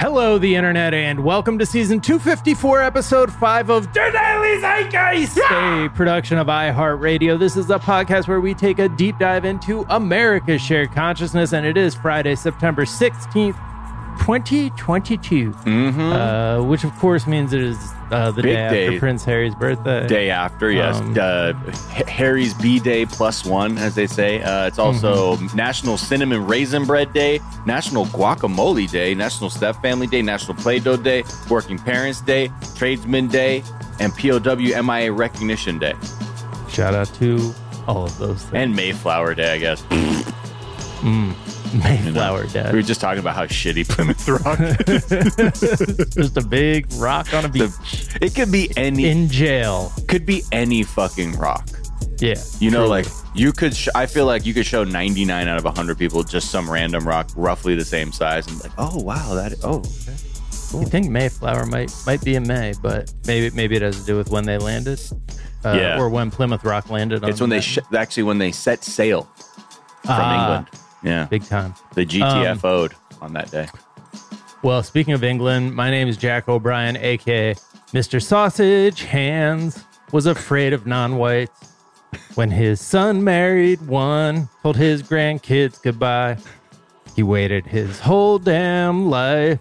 Hello, the internet, and welcome to season 254, episode 5 of The Daily Zeitgeist, a production of iHeartRadio. This is a podcast where we take a deep dive into America's shared consciousness, and it is Friday, September 16th, 2022, uh, which of course means it is uh, the. Big day after day. Prince Harry's birthday. Day after, yes. Um, uh, H- Harry's B Day plus one, as they say. Uh, it's also Mm-hmm. National Cinnamon Raisin Bread Day, National Guacamole Day, National Step Family Day, National Play Doh Day, Working Parents Day, Tradesman Day, and POW MIA Recognition Day. Shout out to all of those things. And Mayflower Day, I guess. Mayflower Day. We were just talking about how shitty Plymouth Rock is. Just a big rock on a beach It could be any, in jail. could be any fucking rock. Yeah. You know, truly. like you could. Sh- I feel like you could show 99 out of 100 people just some random rock, roughly the same size, and like, oh wow, that. Oh, okay. You think Mayflower might might be in May, but maybe maybe it has to do with when they landed, uh, Yeah. or when Plymouth Rock landed. it's when they sh- actually when they set sail from Ah, England. Yeah, big time. the um, GTFO'd on that day. Well, speaking of England, my name is Jack O'Brien, aka Mr. Sausage Hands. Was afraid of non-whites when his son married one, told his grandkids goodbye. He waited his whole damn life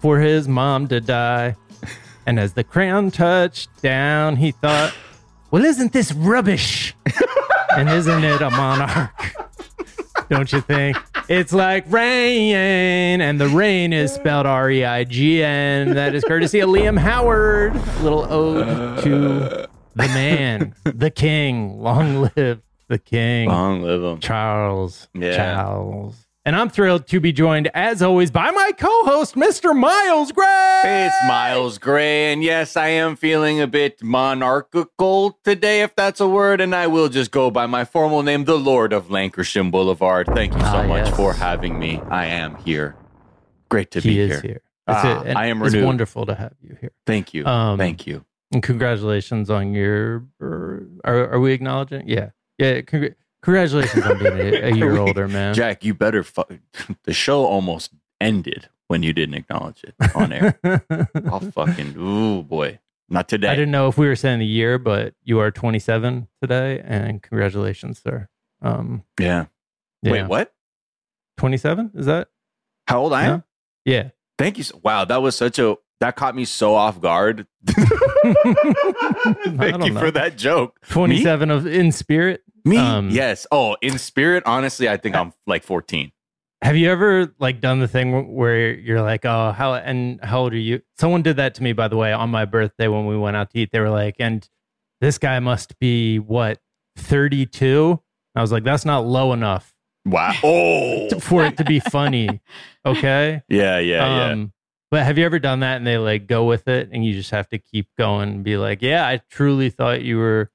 for his mom to die. And as the crown touched down, he thought, well, isn't this rubbish? and isn't it a monarch? Don't you think? It's like rain, and the rain is spelled R E I G N. That is courtesy of Liam Howard. Little ode to the man, the king. Long live the king. Long live them. Charles. Yeah. Charles. And I'm thrilled to be joined, as always, by my co-host, Mr. Miles Gray. Hey, it's Miles Gray, and yes, I am feeling a bit monarchical today, if that's a word, and I will just go by my formal name, the Lord of Lancashire Boulevard. Thank you so Ah, much yes. for having me. I am here. Great to He be is here. here. Ah, and I am It's renewed. wonderful to have you here. Thank you. Um, Thank you. And congratulations on your. er, Are, are we acknowledging? Yeah. Yeah. Congr- congratulations on being a, a year older, man. Jack, you better. Fu- the show almost ended when you didn't acknowledge it on air. I'll fucking. Ooh, boy. Not today. I didn't know if we were saying the year, but you are 27 today, and congratulations, sir. Um, Yeah. yeah. Wait, what? 27? Is that? How old I am? No? Yeah. Thank you. So- wow, that was such a. That caught me so off guard. Thank you know. for that joke. 27 of in spirit. Me? Um, yes. Oh, in spirit, honestly, I think I'm like 14. Have you ever like done the thing where you're like, oh, how and how old are you? Someone did that to me, by the way, on my birthday when we went out to eat. They were like, and this guy must be what 32. I was like, that's not low enough Wow. Oh. for it to be funny. Okay. Yeah, yeah, yeah. Um, but have you ever done that and they like go with it and you just have to keep going and be like, yeah, I truly thought you were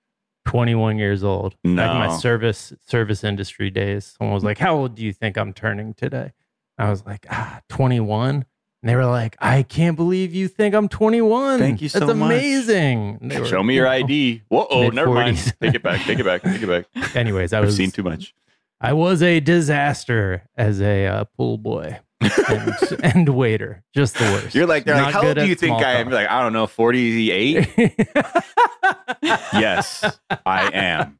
21 years old. Back in my service service industry days, someone was like, how old do you think I'm turning today? I was like, ah, 21. And they were like, I can't believe you think I'm 21. Thank you so That's much. amazing. Were, Show me you your ID. Whoa, oh, never mind. Take it back. Take it back. Take it back. Anyways, I I've was seen too much. I was a disaster as a uh, pool boy and, and waiter. Just the worst. You're like, they're Not like, how old do you think I am? You're like, I don't know, 48? yes, I am.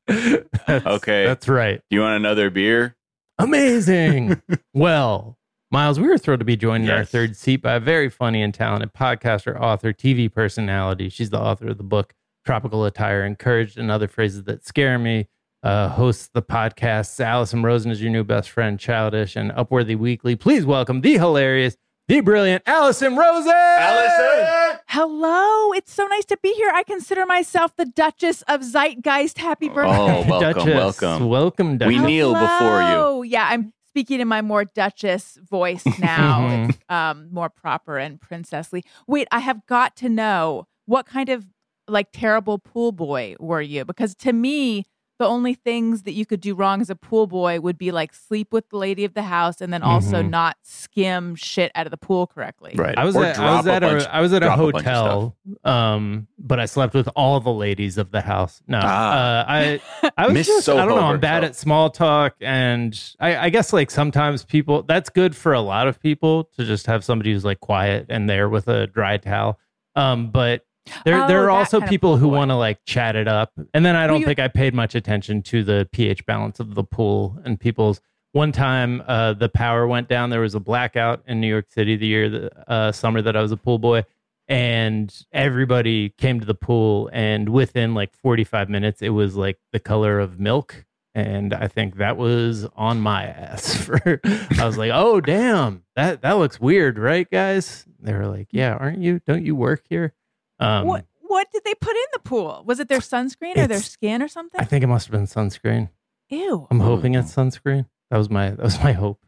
Okay. That's right. Do you want another beer? Amazing. well, Miles, we were thrilled to be joined in our third seat by a very funny and talented podcaster, author, TV personality. She's the author of the book Tropical Attire Encouraged and Other Phrases That Scare Me. Uh, hosts the podcasts Alison Rosen is your new best friend, Childish, and Upworthy Weekly. Please welcome the hilarious, the brilliant Alison Rosen. Alison! Hello, it's so nice to be here. I consider myself the Duchess of Zeitgeist. Happy birthday. Oh, welcome, Duchess. welcome. Welcome, Duchess. We kneel before you. Oh, yeah, I'm speaking in my more Duchess voice now. it's um, more proper and princessly. Wait, I have got to know what kind of like terrible pool boy were you? Because to me, the only things that you could do wrong as a pool boy would be like sleep with the lady of the house and then also Mhm. not skim shit out of the pool correctly. Right. I was Or at, I was at a bunch- a I was at a drop a hotel, um, but I slept with all the ladies of the house. No, Ah. uh, I I was Miss just I don't know. I'm bad herself. at small talk, and I, I guess like sometimes people that's good for a lot of people to just have somebody who's like quiet and there with a dry towel. Um, but there Oh, there are also people who want to like chat it up, and then I don't you- think I paid much attention to the pH balance of the pool and people's. One time, uh, the power went down. There was a blackout in New York City the year, the uh, summer that I was a pool boy, and everybody came to the pool. And within like 45 minutes, it was like the color of milk. And I think that was on my ass. For I was like, "Oh damn, that that looks weird, right, guys?" They were like, "Yeah, aren't you? Don't you work here?" Um, what what did they put in the pool? Was it their sunscreen or their skin or something? I think it must have been sunscreen. Ew. I'm hoping it's sunscreen. That was my that was my hope.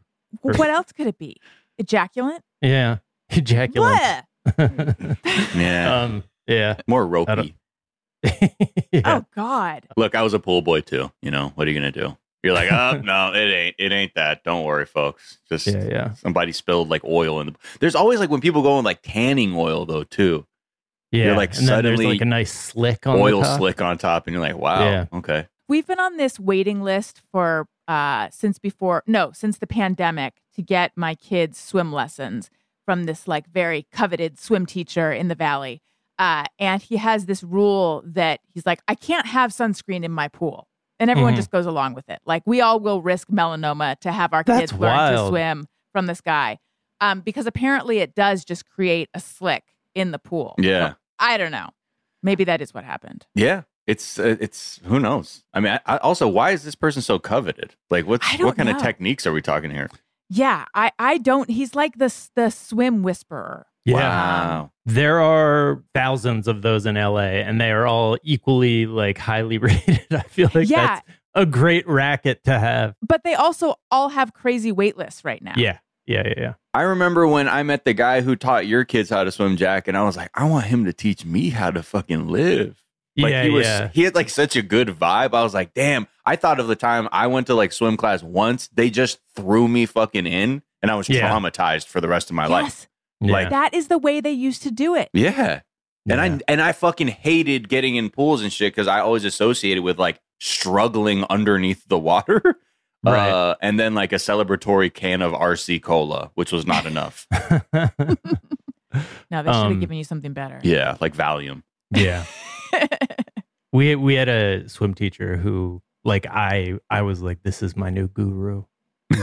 Well, what else could it be? Ejaculant? Yeah, ejaculant. What? Yeah. um, yeah. More ropey. yeah. Oh God. Look, I was a pool boy too. You know, what are you going to do? You're like, oh, no, it ain't. It ain't that. Don't worry, folks. Just yeah, yeah, somebody spilled like oil in the. There's always like when people go in like tanning oil though too. Yeah. like, and then there's suddenly like a nice slick on oil the top. slick on top, and you're like, wow, Yeah. okay. We've been on this waiting list for uh since before no, since the pandemic to get my kids swim lessons from this like very coveted swim teacher in the valley. Uh, and he has this rule that he's like, I can't have sunscreen in my pool. And everyone Mhm. just goes along with it. Like we all will risk melanoma to have our That's kids learn to swim from this guy. Um, because apparently it does just create a slick in the pool. Yeah. I don't know. Maybe that is what happened. Yeah. It's uh, it's who knows. I mean, I, I, also, why is this person so coveted? Like, what what kind of techniques are we talking here? Yeah, I I don't. He's like the the swim whisperer. Yeah. Wow. There are thousands of those in LA, and they are all equally like highly rated. I feel like Yeah. that's a great racket to have. But they also all have crazy wait lists right now. Yeah, yeah, yeah, yeah. I remember when I met the guy who taught your kids how to swim, Jack, and I was like, I want him to teach me how to fucking live. Like yeah, he was yeah. he had like such a good vibe. I was like, damn. I thought of the time I went to like swim class once, they just threw me fucking in and I was Yeah. traumatized for the rest of my life. Yes, yeah. like- that is the way they used to do it. Yeah. And Yeah. I and I fucking hated getting in pools and shit because I always associated with like struggling underneath the water. Right. Uh, and then like a celebratory can of RC cola, which was not enough. No, they should have Um, given you something better. yeah, like Valium. yeah. we we had a swim teacher who like I I was like this is my new guru.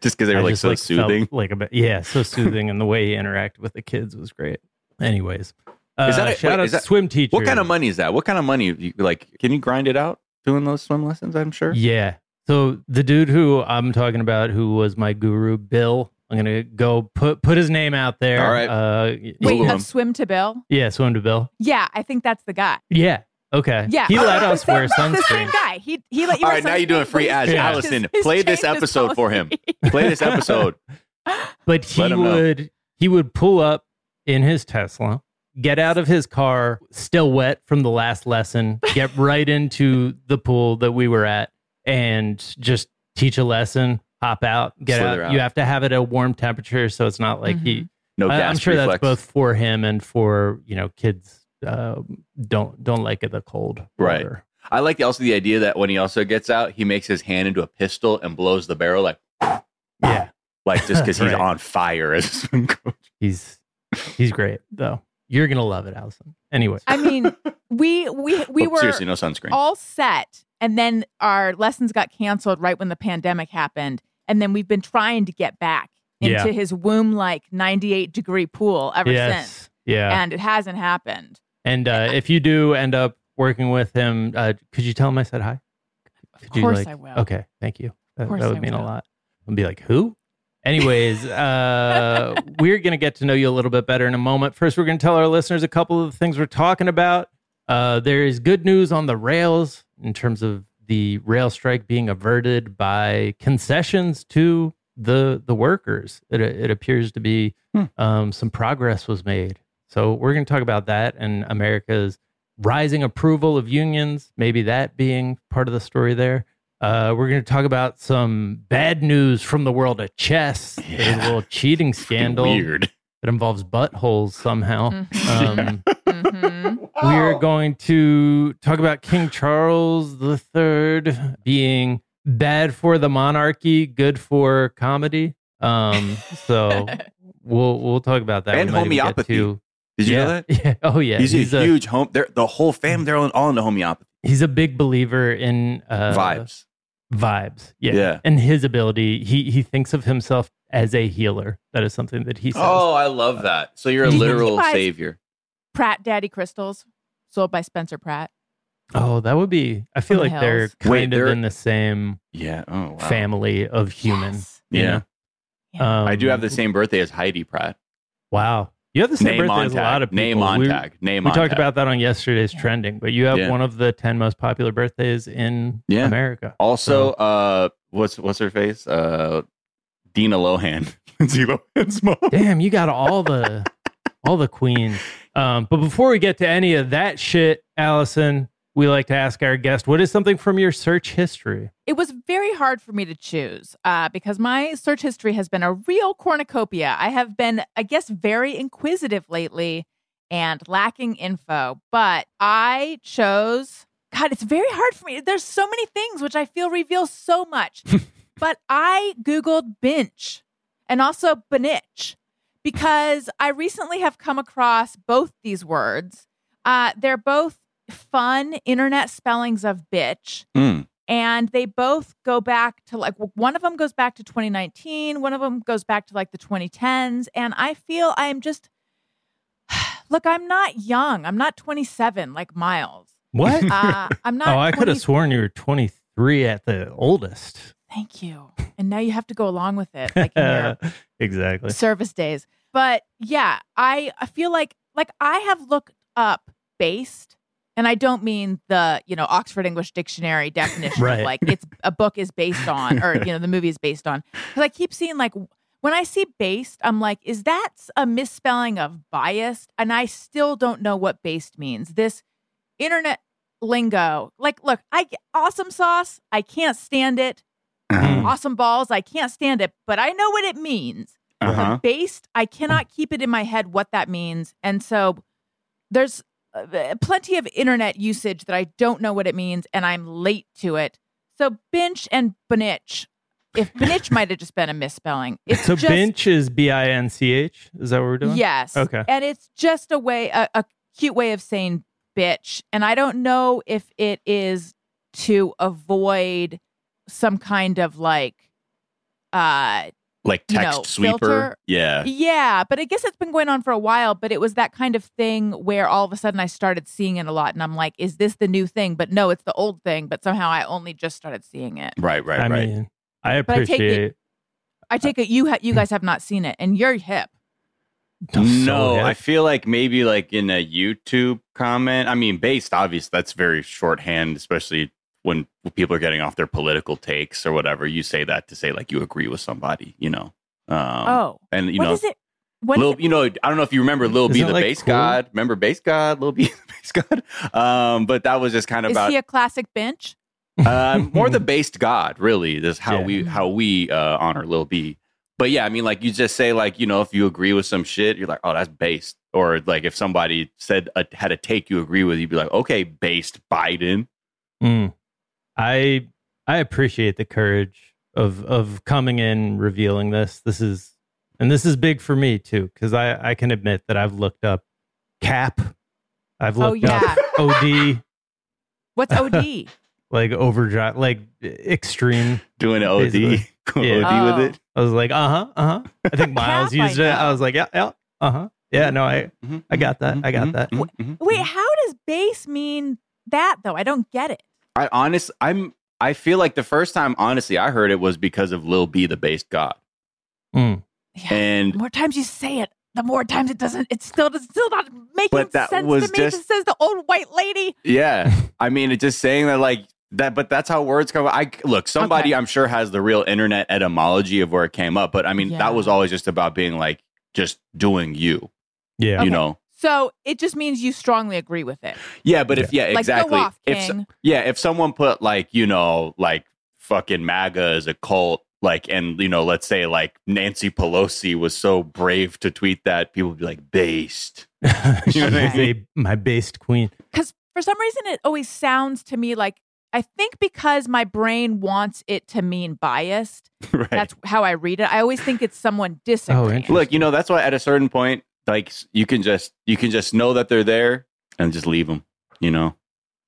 Just because they were I like just, so felt soothing. like a bit, yeah, so soothing, and the way he interacted with the kids was great. Anyways, uh, Is that a- shout wait, out is that- swim teacher. What kind of money is that? What kind of money? You, like, can you grind it out doing those swim lessons? I'm sure. Yeah. So the dude who I'm talking about, who was my guru, Bill. I'm gonna go put put his name out there. All right. Uh, Wait, Google him. of swim to Bill? yeah, swim to Bill. Yeah, I think that's the guy. Yeah. Okay. Yeah, He let us same- wear The same sunscreen. guy. He he let you. All wear right, now you're doing free but ads. he's Yeah. changed Alison, his- he's play this episode for him. Play this episode. But he Let him know. would he would pull up in his Tesla, get out of his car, still wet from the last lesson, get right into the pool that we were at, and just teach a lesson, hop out, get Slither out. out. You have to have it at a warm temperature, so it's not like he. No I- gas I'm sure reflex. that's both for him and for you know kids. Uh, don't don't like it the cold Right. water. I like also the idea that when he also gets out, he makes his hand into a pistol and blows the barrel like Yeah, like just because he's Right. on fire as a swim coach. he's he's great though. You're gonna love it, Alison. Anyway, I mean, we we we But were seriously no sunscreen. all set, and then our lessons got canceled right when the pandemic happened, and then we've been trying to get back into Yeah. his womb like 98 degree pool ever since, yeah. and it hasn't happened. And uh, if you do end up working with him, uh, could you tell him I said hi? Of Could you, course like- I will. Okay, thank you. That, that would I mean a lot. I'll be like, who? Anyways, uh, we're going to get to know you a little bit better in a moment. First, we're going to tell our listeners a couple of the things we're talking about. Uh, there is good news on the rails in terms of the rail strike being averted by concessions to the the workers. It, it appears to be Hmm. um, some progress was made. So we're going to talk about that and America's rising approval of unions, maybe that being part of the story there. Uh, we're going to talk about some bad news from the world of chess. There's a little cheating scandal Weird. that involves buttholes somehow. Mhm. Um, We are going to talk about King Charles III being bad for the monarchy, good for comedy. Um, so we'll we'll talk about that. And We might even get homeopathy. to- Did you yeah, know that? Yeah. Oh yeah. he's, a huge home. They're, the whole family. They're all, all into homeopathy he's a big believer in uh, vibes. Vibes. Yeah. Yeah. And his ability, he he thinks of himself as a healer. That is something that he says. Oh, I love that. So you're a literal He buys- savior. Pratt Daddy Crystals, sold by Spencer Pratt. Oh, that would be. I feel From the like they're hills. kind Wait, of they're- in the same Yeah. Oh, wow. family of human. Yes. you Yeah. know? Yeah. Um, I do have the same birthday as Heidi Pratt. Wow. You have the same Name birthday on as a lot of people. Name on we, tag. Name we on talked tag. about that on yesterday's Yeah. trending, but you have Yeah. one of the 10 most popular birthdays in Yeah. America. Also, uh, what's what's her face? Uh, Dina Lohan. Lindsay Lohan's mom. Damn, you got all the all the queens. Um, but before we get to any of that shit, Alison, we like to ask our guest, what is something from your search history? It was very hard for me to choose uh, because my search history has been a real cornucopia. I have been, I guess, very inquisitive lately and lacking info, but I chose. God, it's very hard for me. There's so many things which I feel reveal so much. but I Googled bench and also benich because I recently have come across both these words. Uh, they're both fun internet spellings of bitch Mm. and they both go back to like one of them goes back to 2019 one of them goes back to like the 2010s and i feel i am just look i'm not young i'm not 27 like miles What? uh, i'm not oh, I could have sworn you were 23 at the oldest. Thank you. And now you have to go along with it like your exactly. service days. But yeah i i feel like like i have looked up based and i don't mean the you know oxford english dictionary definition Right. of like it's a book is based on or you know the movie is based on. Because i keep seeing like when i see based i'm like is that a misspelling of biased? And i still don't know what based means. This internet lingo like look i awesome sauce i can't stand it Mm. awesome balls i can't stand it but i know what it means Uh-huh. based i cannot keep it in my head what that means and so there's uh, plenty of internet usage that i don't know what it means and i'm late to it so bench and benich if benich might have just been a misspelling it's So just bench is B I N C H. Is that what we're doing? yes Okay. and it's just a way a, a cute way of saying bitch and i don't know if it is to avoid some kind of like uh like you text know, sweeper. filter. Yeah. Yeah, but I guess it's been going on for a while, but it was that kind of thing where all of a sudden I started seeing it a lot and I'm like, is this the new thing? But no, it's the old thing, but somehow I only just started seeing it. Right, right, I right. mean, I But I take it- appreciate. I take it you ha- you guys have not seen it and you're hip. So no, hip. I feel like maybe like in a YouTube comment. I mean, based obviously that's very shorthand, especially when people are getting off their political takes or whatever. You say that to say like you agree with somebody, you know. Um, oh. and you what know, is it? What is Lil, it? you know, I don't know if you remember Lil B, Isn't the it, like, bass cool? god. Remember bass god, Lil B, the bass god. Um, but that was just kind of Is about he a classic bench? um, more the based god, really. That's how Yeah. we how we uh, honor Lil B. But yeah, I mean, like you just say, like you know, if you agree with some shit, you're like, oh, that's based. Or like if somebody said uh, had a take you agree with, you'd be like, okay, based Biden. Mm. I I appreciate the courage of of coming in revealing this. This is and this is big for me too because I I can admit that I've looked up Cap. I've Oh looked yeah. up OD What's OD? like overdrive like extreme. Doing an OD, Basically. Yeah. OD Oh. with it. I was like, uh huh, uh huh. I think Miles Cap, I used it. I was like, yeah, yeah, uh huh. Yeah, no, I Mhm, I got that. I got mhm, that. mhm, mhm, Wait, mhm. how does bass mean that though? I don't get it. I honest, I'm. I feel like the first time, honestly, I heard it was because of Lil B, the based god, Mm. Yeah. and the more times you say it, the more times it doesn't. It's still it's still not making But that sense was to me. just- It says the old white lady. Yeah, I mean, it's just saying that like that, but that's how words come. I look, somebody Okay. I'm sure has the real internet etymology of where it came up, but I mean, Yeah. that was always just about being like just doing you, Yeah. you Okay. know. So it just means you strongly agree with it. Yeah, but if yeah, Like, go exactly. off, if s- King. yeah, if someone put like you know like fucking MAGA as a cult. Like and you know, let's say like Nancy Pelosi was so brave to tweet that people would be like based. You know what I Okay. mean? my based queen. Because for some reason, it always sounds to me like I think because my brain wants it to mean biased. right. That's how I read it. I always think it's someone oh, disagreeing. interesting. Look, you know that's why at a certain point, like you can just you can just know that they're there and just leave them. You know,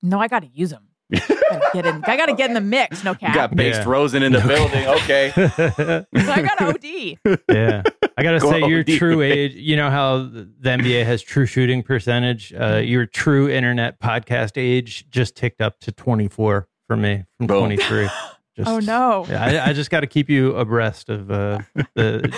no, I got to use them. gotta get in. I got to get in the mix. No you cap. got based Yeah. Rosen in the building. Okay, I got OD. yeah. I gotta Go say, your true age. You know how the NBA has true shooting percentage. Uh, your true internet podcast age just ticked up to 24 for me from Boom. 23. Just, Oh no. Yeah, I, I just got to keep you abreast of uh, the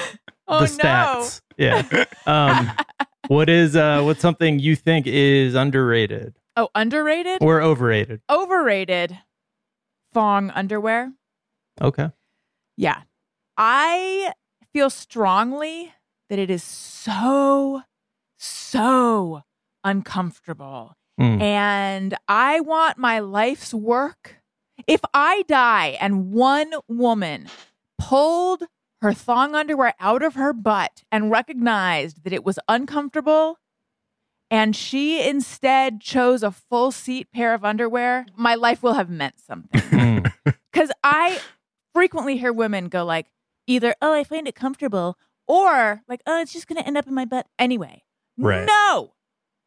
Oh the stats. Yeah. Um, what is uh, what's something you think is underrated. Oh, underrated? or overrated? Overrated. Thong underwear. Okay. Yeah. I feel strongly that it is so, so uncomfortable. Mm. And I want my life's work. If I die and one woman pulled her thong underwear out of her butt and recognized that it was uncomfortable, and she instead chose a full seat pair of underwear, my life will have meant something because I frequently hear women go like either oh I find it comfortable or like oh it's just gonna end up in my butt anyway. Right. No,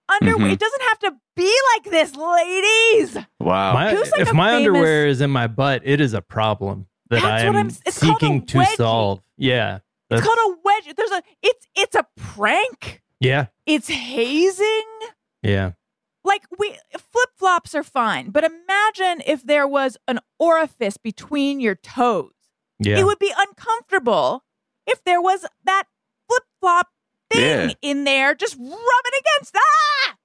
underwear. Mhm. It doesn't have to be like this, ladies. wow. My, Who's like if a my famous- underwear is in my butt, it is a problem that That's I what am I'm s- it's a seeking to solve. Yeah. It's called a wedge. There's a it's it's a prank. Yeah. It's hazing. Yeah. Like we flip flops are fine, but imagine if there was an orifice between your toes. Yeah. It would be uncomfortable if there was that flip flop thing Yeah. in there just rubbing against ah.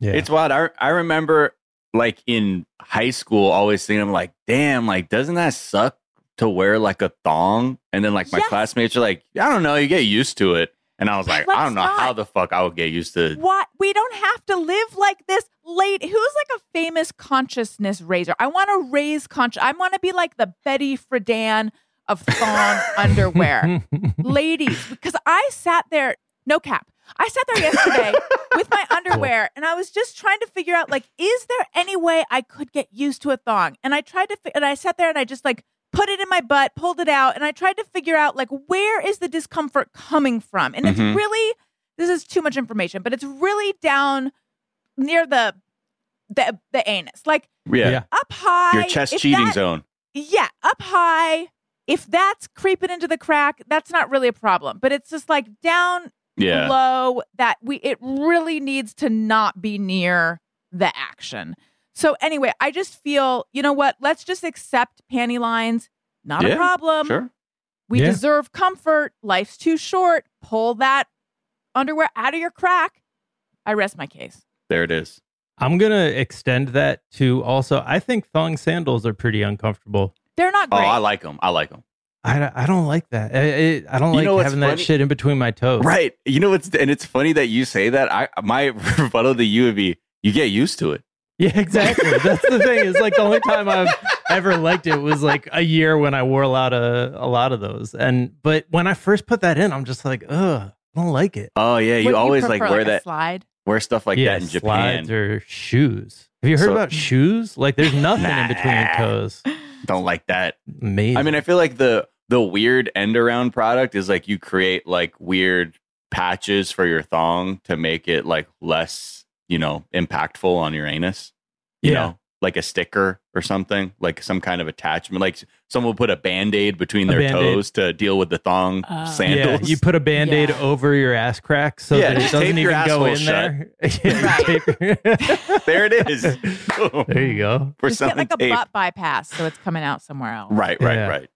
yeah. It's wild. I I remember like in high school, always thinking, I'm like, damn, like doesn't that suck to wear like a thong? And then like my Yes. classmates are like, I don't know, you get used to it. And I was like, I don't know Let's how the fuck I would get used to. What? We don't have to live like this. Late. Who's like a famous consciousness raiser? I want to raise conscious. I want to be like the Betty Friedan of thong underwear. ladies, because I sat there, no cap. I sat there yesterday with my underwear and I was just trying to figure out like, is there any way I could get used to a thong? And I tried to, fi- and I sat there and I just like put it in my butt, pulled it out, and I tried to figure out like, where is the discomfort coming from? And it's Mhm. really, this is too much information, but it's really down near the, the, the anus, like yeah. Yeah. up high. Your chest cheating that- zone. yeah, up high, if that's creeping into the crack, that's not really a problem. But it's just like down Yeah. low that we it really needs to not be near the action. So anyway, I just feel, you know what? Let's just accept panty lines. Not Yeah, a problem. Sure. We Yeah. deserve comfort. Life's too short. Pull that underwear out of your crack. I rest my case. There it is. I'm gonna extend that to also. I think thong sandals are pretty uncomfortable. They're not good. Oh. I like them. I like them. I, I don't like that. I, I, I don't You like know what's having that shit in between my toes. Right. You know what's and it's funny that you say that. I my rebuttal to you would be you get used to it. Yeah, exactly. That's the thing. Is like the only time I've ever liked it was like a year when I wore a lot of a lot of those. And but when I first put that in, I'm just like, ugh, I don't like it. Oh yeah, you What, always like wear a that slide. wear stuff like yeah, that in Japan. slides or shoes. Have you heard So- about shoes? Like, there's nothing in between your toes. Don't like that. Amazing. I mean, I feel like the the weird end around product is like you create like weird patches for your thong to make it like less, you know, impactful on your anus. You Yeah. know, like a sticker or something, like some kind of attachment. Like someone will put a band-aid between A their Band-Aid. toes to deal with the thong Oh. yeah, sandals. you put a band-aid Yeah. over your ass crack so Yeah, that it doesn't even go in shut. there. Yeah, Right. tape- there it is. Boom. there you go. For Just get something like a tape. butt bypass so it's coming out somewhere else. Right, right, Yeah. right.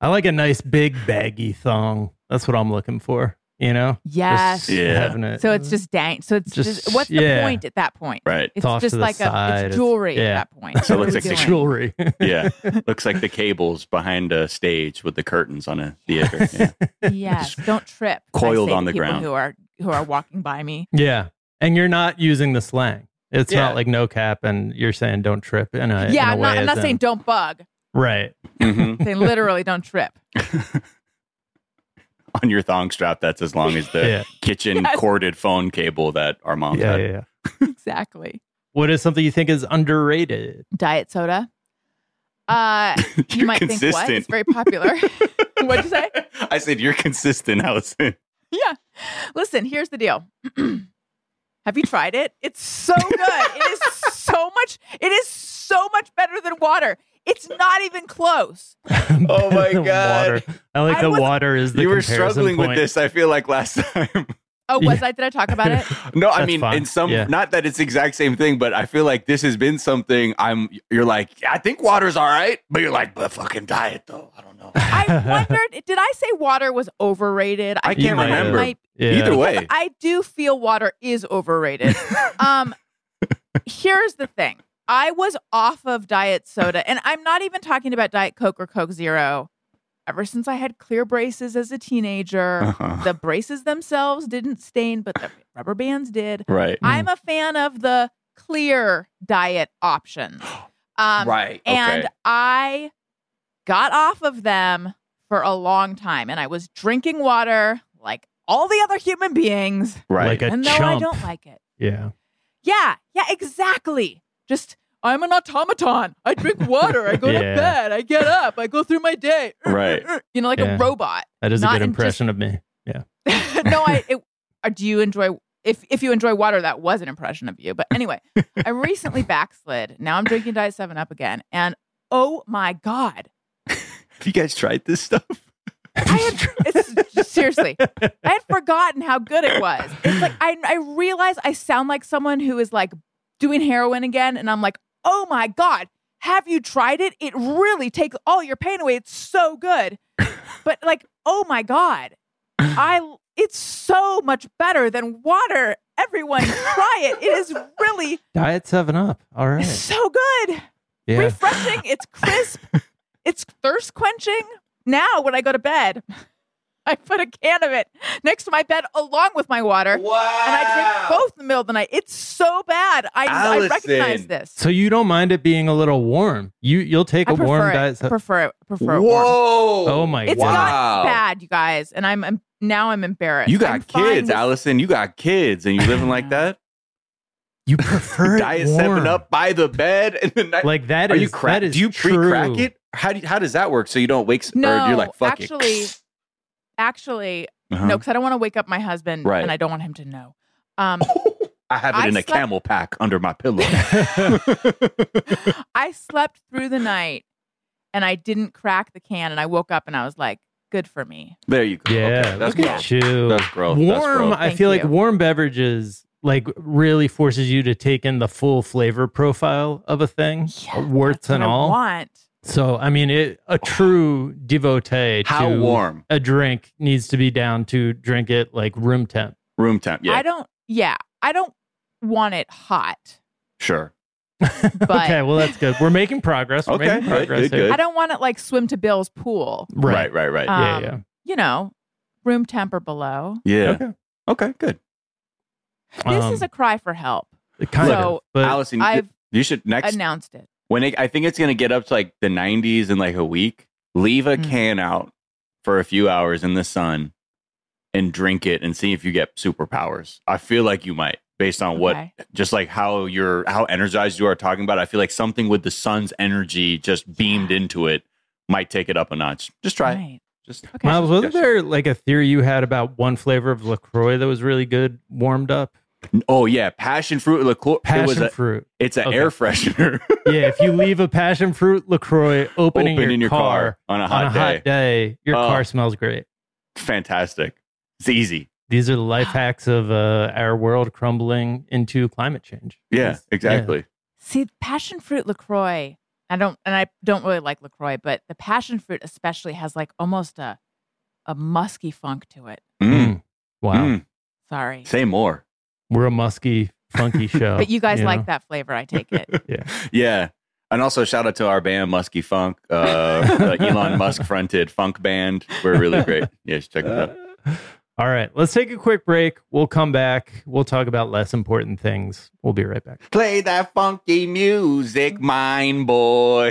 I like a nice big baggy thong. That's what I'm looking for. You know, Yes. Just Yeah. it. So it's just dang. So it's just, Just- what's the yeah. point at that point? Right. It's off just like a side. it's It's- jewelry yeah. at that point. So it looks like doing? jewelry. Yeah. Looks like the cables behind a stage with the curtains on a theater. Yeah. Yes. Don't trip. Coiled on the ground. Who are who are walking by me. yeah, and you're not using the slang. It's Yeah. not like no cap, and you're saying don't trip in a yeah, in a I'm way not, I'm not in- saying don't bug. right. Mhm. I'm saying literally don't trip. on your thong strap, that's as long as the Yeah. kitchen Yes. corded phone cable that our mom Yeah, had. yeah, yeah. exactly. What is something you think is underrated? Diet soda. Uh, you You're might think what? consistent. It's very popular. What'd you say? I said you're consistent, Alison. Yeah. Listen, here's the deal. Have you tried it? It's so good. it is so much. It is so much better than water. It's not even close. Oh my God. water. I like I the was- water is the you were comparison struggling with this, I feel like last time. Oh, was I? Did I talk about it? no, I That's mean fine. in some Yeah. not that it's the exact same thing, but I feel like this has been something I'm you're like, yeah, I think water's all right, but you're like, but fucking diet though. I don't know. I wondered. Did I say water was overrated? I feel can't remember. might- Yeah. Either way. I do feel water is overrated. um, here's the thing. I was off of diet soda, and I'm not even talking about Diet Coke or Coke Zero. Ever since I had clear braces as a teenager, Uh-huh. the braces themselves didn't stain, but the rubber bands did. Right. I'm a fan of the clear diet options. Um, right. and. I got off of them for a long time, and I was drinking water like all the other human beings. Right. Like a and no, I don't like it. Yeah. Yeah, yeah, exactly. Just I'm an automaton. I drink water. I go to bed. I get up. I go through my day. Right. You know, like Yeah. a robot. That is a good in just- impression of me. Yeah. no, I. It, uh, do you enjoy? If if you enjoy water, that was an impression of you. But anyway, I recently backslid. Now I'm drinking Diet Seven Up again, and oh my god, Have you guys tried this stuff? I had it's seriously, I had forgotten how good it was. It's like I I realize I sound like someone who is like doing heroin again, and I'm like, oh my god, have you tried it? It really takes all your pain away. It's so good, but like, oh my god, I it's so much better than water. Everyone try it. It is really Diet Seven Up. All right. so good Yeah. refreshing. It's crisp. it's thirst quenching. Now, when I go to bed, I put a can of it next to my bed along with my water, Wow. and I drink both in the middle of the night. It's so bad. I, I recognize this. So you don't mind it being a little warm? You you'll take I a warm prefer diet. it. Se- prefer it. Prefer it warm. Whoa. Oh my god. It's Wow. gotten bad, you guys, and I'm, I'm now I'm embarrassed. You got I'm kids, with- Alison. You got kids, and you're living like that. you prefer Diet warm. Seven Up by the bed in the night. Like that Are is you crack? that is Do you pre-crack it? How do you, how does that work? So you don't wake? s- No, or you're like fuck actually, it. Actually, Uh-huh. no, because I don't want to wake up my husband, Right. and I don't want him to know. Um, I have it I in a slept- camel pack under my pillow. I slept through the night and I didn't crack the can, and I woke up and I was like, "Good for me." There you go. Yeah, Okay, that's look growth. at you. That's growth. That's Warm. I Thank feel like warm beverages like really forces you to take in the full flavor profile of a thing, Yeah, warts that's what and I all. want. So I mean, it, a true devotee How to warm? a drink needs to be down to drink it like room temp. Room temp. Yeah, I don't. Yeah, I don't want it hot, sure. but okay, well that's good. We're making progress. We're Okay, making good, progress good, here. good. I don't want it like swim to Bill's pool. Right, right, right. Yeah, Um, yeah. You know, room temp or below. yeah. Okay. Okay, good. This Um, is a cry for help. kind so, of, but Alison, I've you should next Announced it. When it, I think it's going to get up to like the 90s in like a week. Leave a Mm. can out for a few hours in the sun and drink it and see if you get superpowers. I feel like you might based on what Okay. just like how you're how energized you are talking about. I feel like something with the sun's energy just beamed into it might take it up a notch. Just try it. Right. Just Okay. Miles, wasn't Yes. there like a theory you had about one flavor of Lacroix that was really good warmed up? Oh yeah, passion fruit Lacroix. Passion it was a, fruit. it's an Okay. air freshener. Yeah, if you leave a passion fruit Lacroix open, Open in your, car, on a on hot a day. hot day, your Oh. car smells great. Fantastic. It's easy. These are the life hacks of uh, our world crumbling into climate change. Yeah, It's- exactly. See, passion fruit Lacroix. I don't, and I don't really like Lacroix, but the passion fruit especially has like almost a a musky funk to it. Mm, Mm. Wow, mm. Sorry, Say more. We're a musky, funky show. but you guys know? like that flavor. I take it. Yeah. Yeah. And also shout out to our band Musky Funk, uh, the Elon Musk fronted funk band. We're really great. Yeah, check it out. All right, let's take a quick break. We'll come back. We'll talk about less important things. We'll be right back. Play that funky music, mine boy.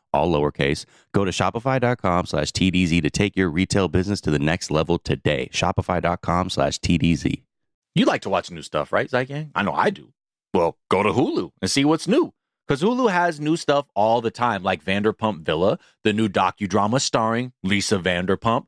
all lowercase. Go to shopify.com slash TDZ to take your retail business to the next level today. Shopify.com slash TDZ. You like to watch new stuff, right, Zeitgang? I know I do. Well, go to Hulu and see what's new. Because Hulu has new stuff all the time, like Vanderpump Villa, the new docudrama starring Lisa Vanderpump.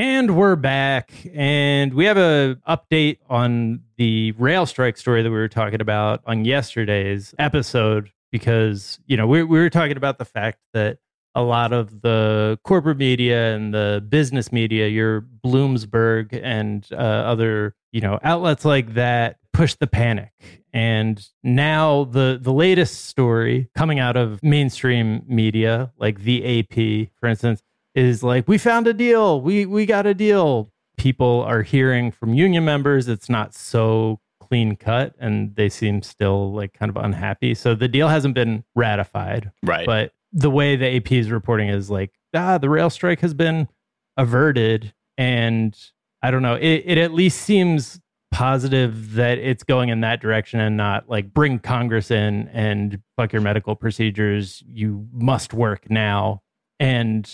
And we're back, and we have a update on the rail strike story that we were talking about on yesterday's episode. Because you know we we were talking about the fact that a lot of the corporate media and the business media, your Bloomberg and uh, other you know outlets like that, push the panic. And now the the latest story coming out of mainstream media, like the AP, for instance, is like we found a deal. We we got a deal. People are hearing from union members. It's not so clean cut and they seem still like kind of unhappy. So the deal hasn't been ratified Right. but the way the ap is reporting is like ah the rail strike has been averted. And i don't know it, it at least seems positive that it's going in that direction and not like bring congress in and fuck your medical procedures. You must work now. And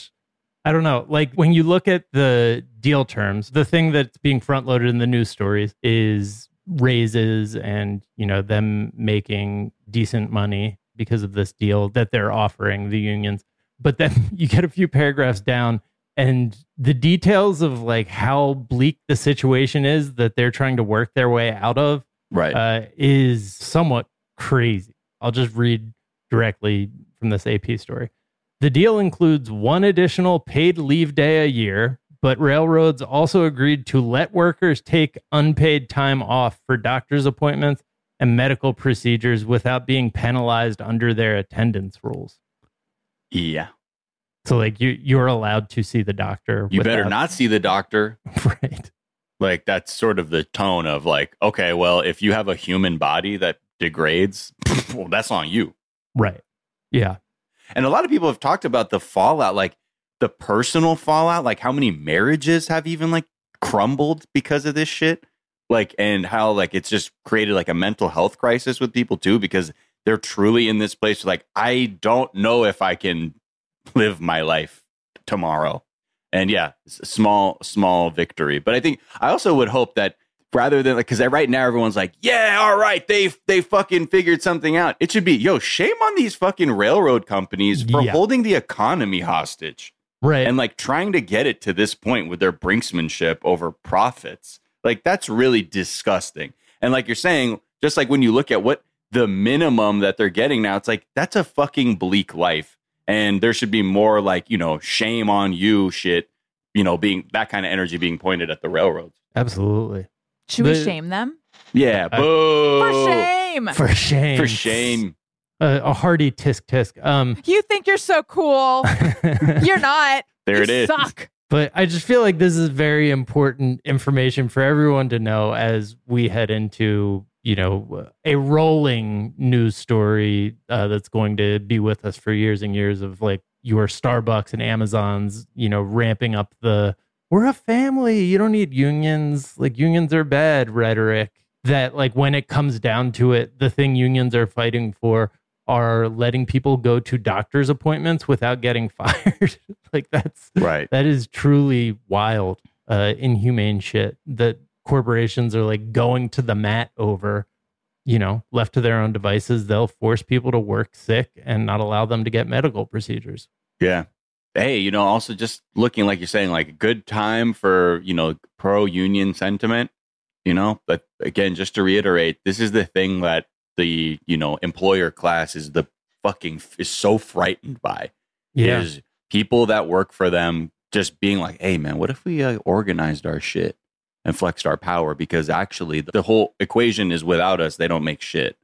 I don't know. Like when you look at the deal terms, the thing that's being front loaded in the news stories is raises and, you know, them making decent money because of this deal that they're offering the unions. But then you get a few paragraphs down and the details of like how bleak the situation is that they're trying to work their way out of right uh, is somewhat crazy. I'll just read directly from this AP story. The deal includes one additional paid leave day a year, but railroads also agreed to let workers take unpaid time off for doctor's appointments and medical procedures without being penalized under their attendance rules. Yeah. So like you you're allowed to see the doctor. You better not see the doctor. right. Like that's sort of the tone of like, okay, well, if you have a human body that degrades, well, that's on you. Right. Yeah. And a lot of people have talked about the fallout, like the personal fallout, like how many marriages have even like crumbled because of this shit. Like, and how like it's just created like a mental health crisis with people too, because they're truly in this place like, I don't know if I can live my life tomorrow. And yeah, small, small victory. But I think I also would hope that rather than like, because right now everyone's like, yeah, all right, they they fucking figured something out. It should be, yo, shame on these fucking railroad companies for Yeah. holding the economy hostage Right. and like trying to get it to this point with their brinksmanship over profits. Like that's really disgusting. And like you're saying, just like when you look at what the minimum that they're getting now, it's like that's a fucking bleak life. And there should be more like, you know, shame on you shit, you know, being that kind of energy being pointed at the railroads. Absolutely. Should we The- shame them? Yeah. Uh, boo. For shame. For shame. For shame. Uh, a hearty tisk tisk. Um You think you're so cool. you're not. There You it is. Suck. But I just feel like this is very important information for everyone to know as we head into, you know, a rolling news story uh, that's going to be with us for years and years of like your Starbucks and Amazons, you know, ramping up the we're a family, you don't need unions, like unions are bad rhetoric. That like when it comes down to it, the thing unions are fighting for are letting people go to doctor's appointments without getting fired. like that's Right. that is truly wild, uh, inhumane shit that corporations are like going to the mat over. You know, left to their own devices, they'll force people to work sick and not allow them to get medical procedures. Yeah. Hey, you know, also just looking like you're saying, like a good time for, you know, pro union sentiment, you know, but again, just to reiterate, this is the thing that the, you know, employer class is the fucking is so frightened by Yeah. is people that work for them just being like, hey, man, what if we uh, organized our shit and flexed our power? Because actually, the whole equation is without us, they don't make shit.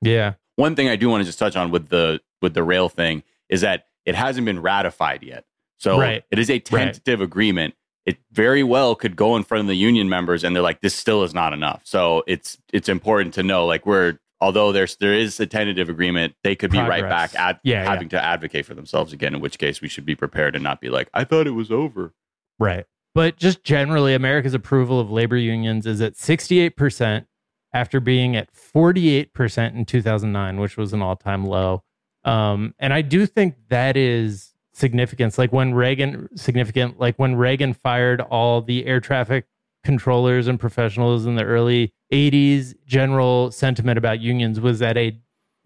Yeah. One thing I do want to just touch on with the with the rail thing is that it hasn't been ratified yet. So Right. it is a tentative agreement. It very well could go in front of the union members and they're like, this still is not enough. So it's it's important to know like we're although there's there is a tentative agreement, they could be right back at Yeah, having to advocate for themselves again, in which case we should be prepared and not be like, I thought it was over. Right. But just generally, America's approval of labor unions is at 68% after being at 48% in 2009, which was an all time low. Um, and I do think that is significant. Like when Reagan, significant, like when Reagan fired all the air traffic controllers and professionals in the early 80s, general sentiment about unions was at a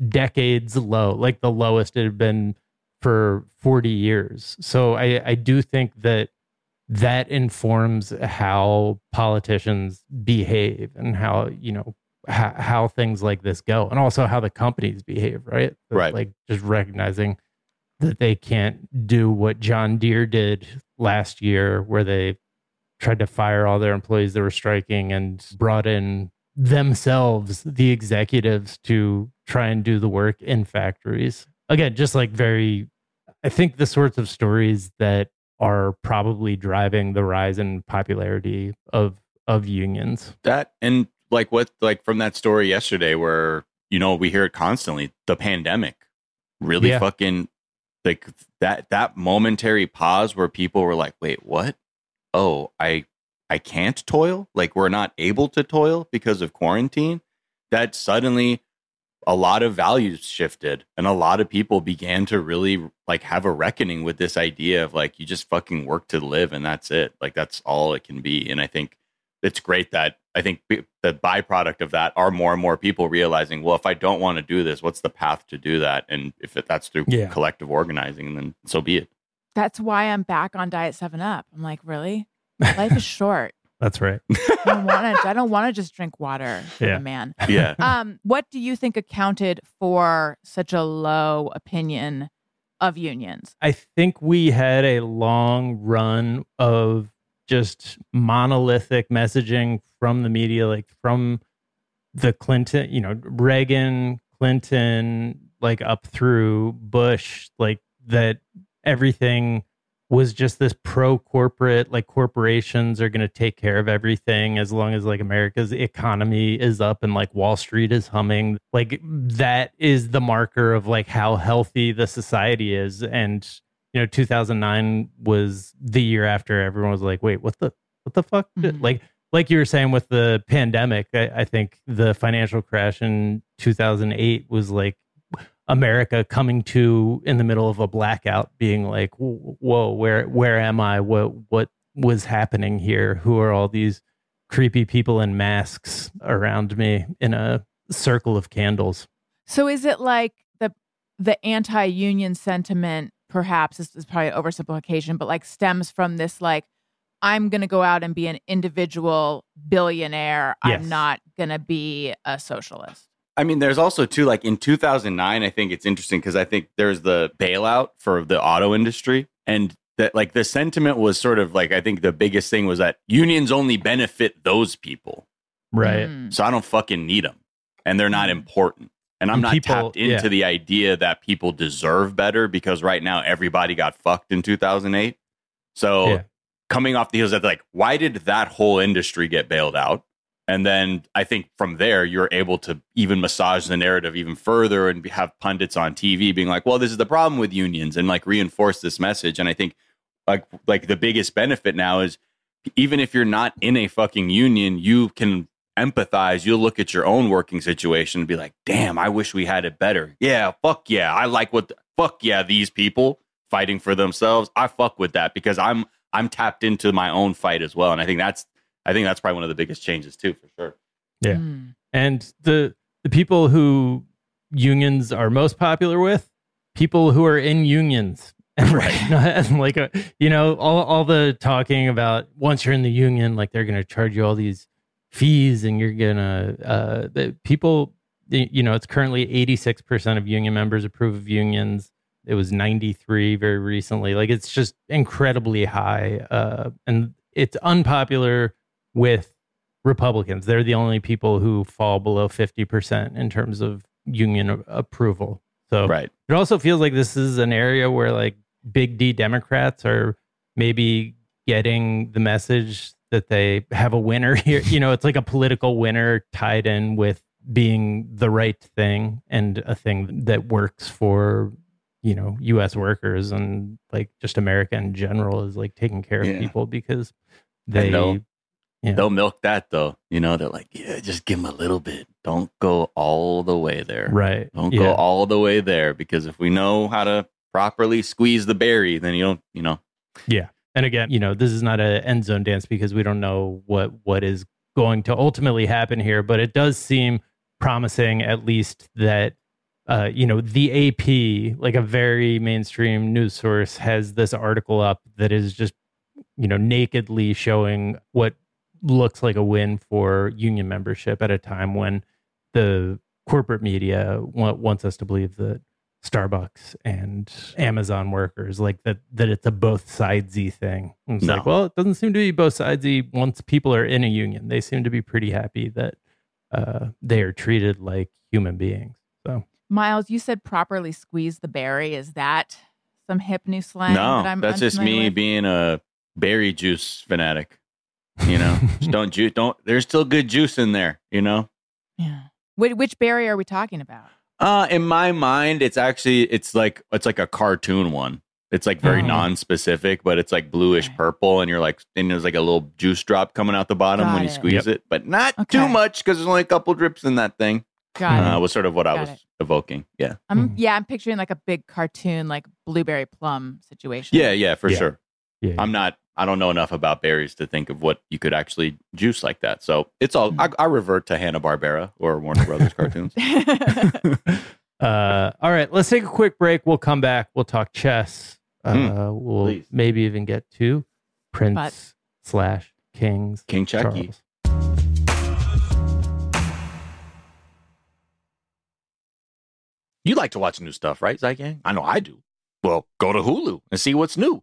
decades low, like the lowest it had been for 40 years. So I, I do think that that informs how politicians behave and how, you know, how, how things like this go and also how the companies behave, right? Right. Like just recognizing that they can't do what John Deere did last year, where they tried to fire all their employees that were striking and brought in themselves, the executives, to try and do the work in factories. Again, just like very, I think the sorts of stories that are probably driving the rise in popularity of of unions. That and like what like from that story yesterday where you know we hear it constantly the pandemic really Yeah. fucking like that that momentary pause where people were like wait what? Oh i i can't toil? Like we're not able to toil because of quarantine? That suddenly a lot of values shifted and a lot of people began to really like have a reckoning with this idea of like you just fucking work to live and that's it. Like that's all it can be. And i think it's great that I think b- the byproduct of that are more and more people realizing, well, if I don't want to do this, what's the path to do that? And if it, that's through Yeah. collective organizing, then so be it. That's why I'm back on Diet Seven Up. I'm like, really? My life is short. That's right. I don't want to. I don't want to just drink water, Yeah. man. Yeah. Um, what do you think accounted for such a low opinion of unions? I think we had a long run of just monolithic messaging from the media, like from the Clinton, you know, Reagan, Clinton, like up through Bush, like that everything was just this pro corporate, like corporations are going to take care of everything as long as like America's economy is up and like Wall Street is humming. Like that is the marker of like how healthy the society is. And, you know, 2009 was the year after everyone was like, wait, what the, what the fuck? Mhm. Like, like you were saying with the pandemic, I, I think the financial crash in 2008 was like America coming to in the middle of a blackout, being like, "Whoa, where where am I? What what was happening here? Who are all these creepy people in masks around me in a circle of candles?" So is it like the the anti-union sentiment? Perhaps this is probably oversimplification, but like stems from this like I'm going to go out and be an individual billionaire. Yes. I'm not going to be a socialist. I mean, there's also too like in 2009. I think it's interesting because I think there's the bailout for the auto industry, and that like the sentiment was sort of like I think the biggest thing was that unions only benefit those people, Right. Hmm. So I don't fucking need them, and they're not hmm. important. And I'm And not people- tapped into yeah. the idea that people deserve better because right now everybody got fucked in 2008. So Yeah. coming off the heels of like, why did that whole industry get bailed out? And then I think from there, you're able to even massage the narrative even further and have pundits on TV being like, well, this is the problem with unions and like reinforce this message. And I think like like the biggest benefit now is even if you're not in a fucking union, you can empathize. You'll look at your own working situation and be like, damn, I wish we had it better. Yeah, fuck yeah. I like what the, fuck yeah, these people fighting for themselves. I fuck with that because I'm I'm tapped into my own fight as well. And I think that's I think that's probably one of the biggest changes too, for sure. Yeah. Hmm. And the the people who unions are most popular with, people who are in unions. Right. and like a, you know, all all the talking about once you're in the union, like they're gonna charge you all these fees and you're gonna uh the people you know, it's currently 86% of union members approve of unions. It was 93 very recently. Like it's just incredibly high. Uh, and it's unpopular with Republicans. They're the only people who fall below 50% in terms of union a- approval. So Right. it also feels like this is an area where like big D Democrats are maybe getting the message that they have a winner here. You know, it's like a political winner tied in with being the right thing and a thing that works for, you know, US workers and like just America in general is like taking care of Yeah. people because they they'll, yeah. they'll milk that though. You know, they're like, yeah, just give them a little bit. Don't go all the way there. Right. Don't Yeah. go all the way there because if we know how to properly squeeze the berry, then you don't, you know. Yeah. And again, you know, this is not an end zone dance because we don't know what what is going to ultimately happen here, but it does seem promising at least that uh, you know, the AP, like a very mainstream news source, has this article up that is just, you know, nakedly showing what looks like a win for union membership at a time when the corporate media wa- wants us to believe that Starbucks and Amazon workers like that that it's a both sidesy thing. It's No. like, well, it doesn't seem to be both sidesy once people are in a union. They seem to be pretty happy that uh, they are treated like human beings. So Miles, you said properly squeeze the berry. Is that some hip new slang? no, that I'm that's just me with? being a berry juice fanatic. You know, just don't juice. Don't. There's still good juice in there. You know. Yeah. Which, which berry are we talking about? Uh, in my mind, it's actually it's like it's like a cartoon one. It's like very Oh. non-specific, but it's like bluish Okay. purple, and you're like, and there's like a little juice drop coming out the bottom Got when you it. squeeze it, but not Okay. too much because there's only a couple drips in that thing. Got Uh, it. was sort of what I was it. evoking. Yeah, I'm Mhm. yeah, I'm picturing like a big cartoon, like blueberry plum situation. yeah, yeah, for Yeah. sure. yeah, I'm not. I don't know enough about berries to think of what you could actually juice like that. So it's all. I, I revert to Hanna Barbera or Warner Brothers cartoons. uh, all right, let's take a quick break. We'll come back. We'll talk chess. Uh, Hmm, we'll please. maybe even get to Prince But- slash Kings King Chucky. Charles. You like to watch new stuff, right, Zeitgang? I know I do. Well, go to Hulu and see what's new.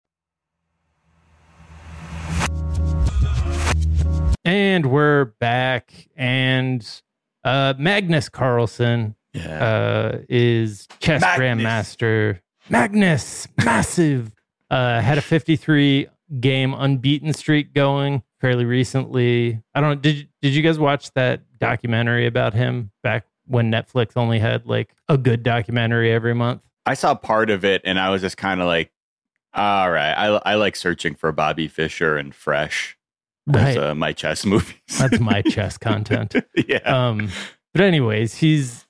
And we're back, and uh, Magnus Carlsen uh, is chess Magnus. grandmaster. Magnus, massive, uh, had a 53 game unbeaten streak going fairly recently. I don't know. Did did you guys watch that documentary about him back when Netflix only had like a good documentary every month? I saw part of it and I was just kind of like, all right, I, I like searching for Bobby Fischer and Fresh Right. uh, my chess movies. That's my chess content. yeah. Um, but anyways, he's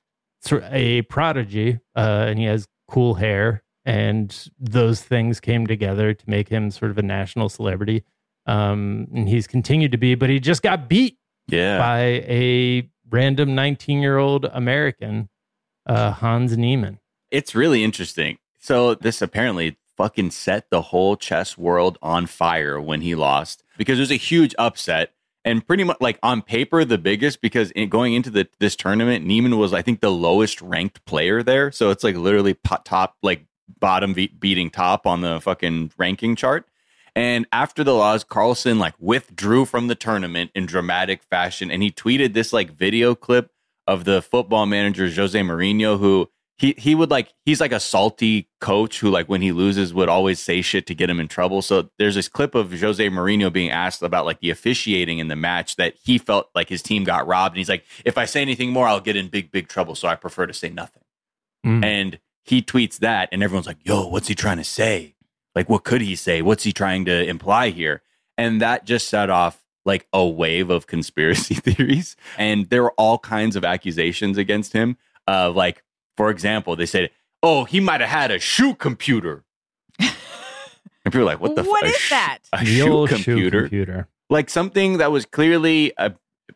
a prodigy, uh, and he has cool hair, and those things came together to make him sort of a national celebrity. Um, and he's continued to be, but he just got beat yeah. by a random 19 year old American, uh, Hans Niemann. It's really interesting. So this apparently fucking set the whole chess world on fire when he lost because it was a huge upset and pretty much like on paper the biggest because in going into the this tournament Niemann was I think the lowest ranked player there. So it's like literally top like bottom be- beating top on the fucking ranking chart. And after the loss, Carlsen like withdrew from the tournament in dramatic fashion, and he tweeted this like video clip of the football manager Jose Mourinho, who he he would like he's like a salty coach who like when he loses would always say shit to get him in trouble. So there's this clip of Jose Mourinho being asked about like the officiating in the match that he felt like his team got robbed, and he's like, if I say anything more, I'll get in big big trouble. So I prefer to say nothing. Mm. And he tweets that, and everyone's like, yo, what's he trying to say? Like, what could he say? What's he trying to imply here? And that just set off like a wave of conspiracy theories. And there were all kinds of accusations against him. of like, for example, they said, oh, he might have had a shoe computer. and people were like, what the What fuck? is that? A The shoe old shoe computer? computer. like something that was clearly uh,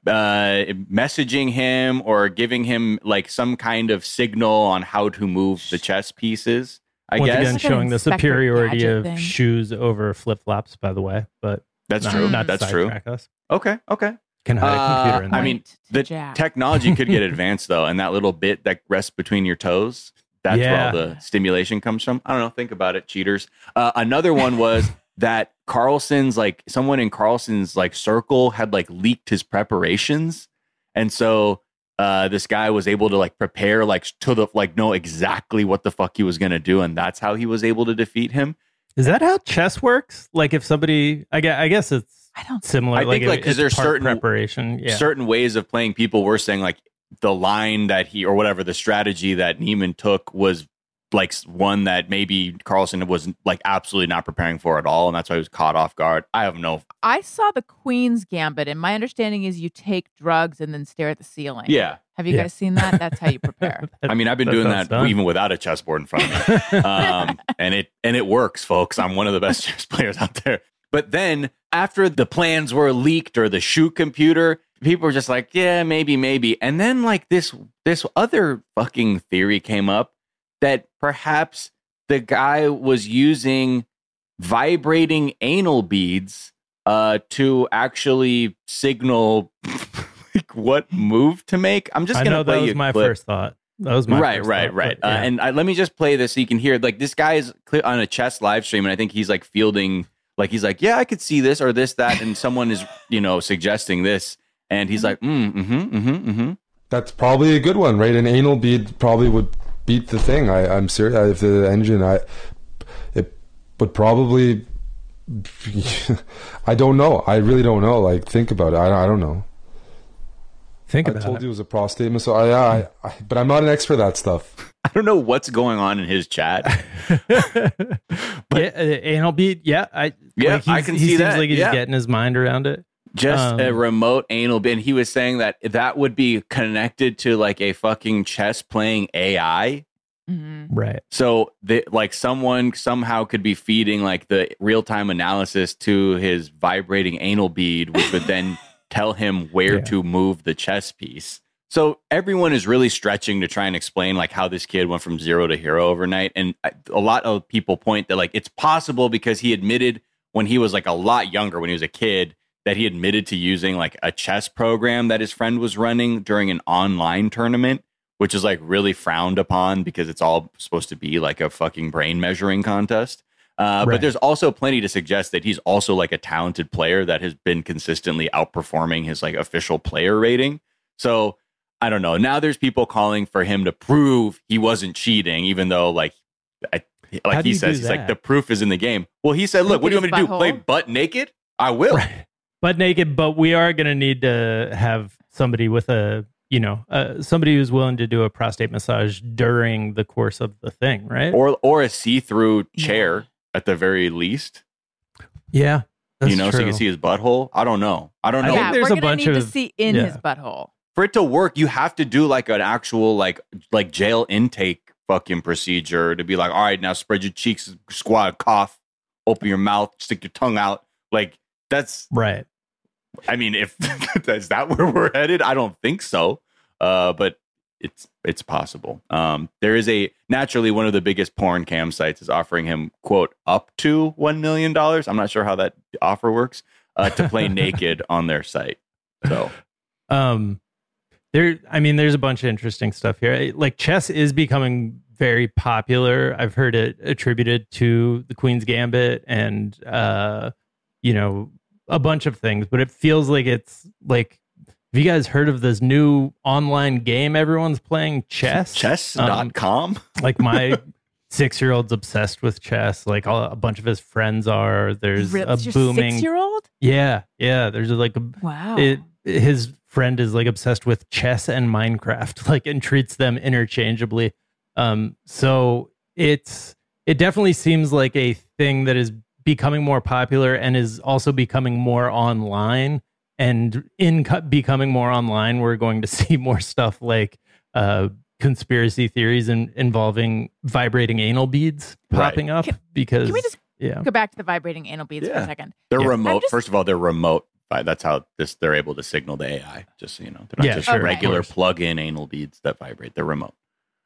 uh, messaging him or giving him like some kind of signal on how to move the chess pieces. I Once guess again, Like showing the superiority of thing. shoes over flip flops, by the way. But that's not- true. Not that's true. Us. Okay. Okay. Can hide a Uh, computer in I mean, the Jack. technology could get advanced though, and that little bit that rests between your toes. That's Yeah. where all the stimulation comes from. I don't know. Think about it, cheaters. Uh, another one was that Carlsen's like someone in Carlsen's like circle had like leaked his preparations, and so uh, this guy was able to like prepare like to the like know exactly what the fuck he was gonna do, and that's how he was able to defeat him. Is that how chess works? Like if somebody, I guess, I guess it's I don't similar. I like, think, like, 'cause it's there's certain- preparation. Yeah. certain ways of playing people were saying like the line that he or whatever the strategy that Niemann took was like one that maybe Carlsen was like absolutely not preparing for at all, and that's why he was caught off guard. I have no, I saw the Queen's Gambit, and my understanding is you take drugs and then stare at the ceiling. yeah. Have you Yeah. guys seen that? That's how you prepare. I mean, I've been That doing that done. even without a chessboard in front of me, um, and it and it works, folks. I'm one of the best chess players out there. But then after the plans were leaked or the shoe computer, people were just like, yeah, maybe, maybe. And then like this this other fucking theory came up that perhaps the guy was using vibrating anal beads uh to actually signal like what move to make. I'm just I gonna know play that you was a my clip. first thought. That was my right, first right, thought, right. but Uh, and I, let me just play this so you can hear. Like this guy is on a chess live stream, and I think he's like fielding. Like he's like, yeah, I could see this or this that, and someone is you know suggesting this, and he's like, mm, mm-hmm, mm-hmm, mm-hmm. That's probably a good one, right? An anal bead probably would beat the thing. I, I'm serious. If the engine, I it would probably. I don't know. I really don't know. Like, think about it. I, I don't know. Think about it. I told it. you it was a prostate massage. I, I, I, but I'm not an expert at that stuff. I don't know what's going on in his chat. yeah, uh, anal bead. Yeah, I Yeah, like, I he's- can he see seems that, Like he's yeah. getting his mind around it. Just a Um, remote anal bin. He was saying that that would be connected to like a fucking chess playing AI Mm-hmm. Right. So they like someone somehow could be feeding like the real time analysis to his vibrating anal bead, which would then tell him where Yeah. to move the chess piece. So everyone is really stretching to try and explain like how this kid went from zero to hero overnight. And a lot of people point that like it's possible because he admitted when he was like a lot younger, when he was a kid, that he admitted to using like a chess program that his friend was running during an online tournament which is like really frowned upon because it's all supposed to be like a fucking brain measuring contest. Uh, But there's also plenty to suggest that he's also like a talented player that has been consistently outperforming his like official player rating. So I don't know. Now there's people calling for him to prove he wasn't cheating, even though like I, like do he says, he's like the proof is in the game. Well, he said, "Look, what do you want me to do? Play butt naked? I will." Right. Butt naked, but we are going to need to have somebody with a, you know, uh, somebody who's willing to do a prostate massage during the course of the thing, right? Or or a see through chair at the very least. yeah. That's you know, so you can see his butthole. I don't know. I don't I know. think yeah, there's we're a bunch need to of- see in yeah. his butthole. For it to work, you have to do like an actual like like jail intake fucking procedure to be like, all right, now spread your cheeks, squat, cough, open your mouth, stick your tongue out. Like that's right. I mean, if is that where we're headed, I don't think so. Uh, but it's it's possible. Um, there is a naturally one of the biggest porn cam sites is offering him quote up to one million dollars. I'm not sure how that offer works uh, to play naked on their site. So Um, there, I mean, there's a bunch of interesting stuff here. Like chess is becoming very popular. I've heard it attributed to the Queen's Gambit and, uh, you know, a bunch of things, but it feels like it's like, have you guys heard of this new online game everyone's playing? Chess? chess.com. like my six year old's obsessed with chess. Like all, a bunch of his friends are. There's Really? a It's your booming. six-year-old? Yeah, yeah. There's like a Wow. It, his friend is like obsessed with chess and Minecraft, like and treats them interchangeably. Um, so it's it definitely seems like a thing that is becoming more popular and is also becoming more online. And in co- becoming more online, we're going to see more stuff like uh, conspiracy theories in, involving vibrating anal beads Right. popping up because Can we just yeah. go back to the vibrating anal beads for a second? They're Yeah. remote. Just- First of all, they're remote. That's how this they're able to signal the AI. Just so you know, they're not Yeah, just sure, regular course. plug-in anal beads that vibrate. They're remote.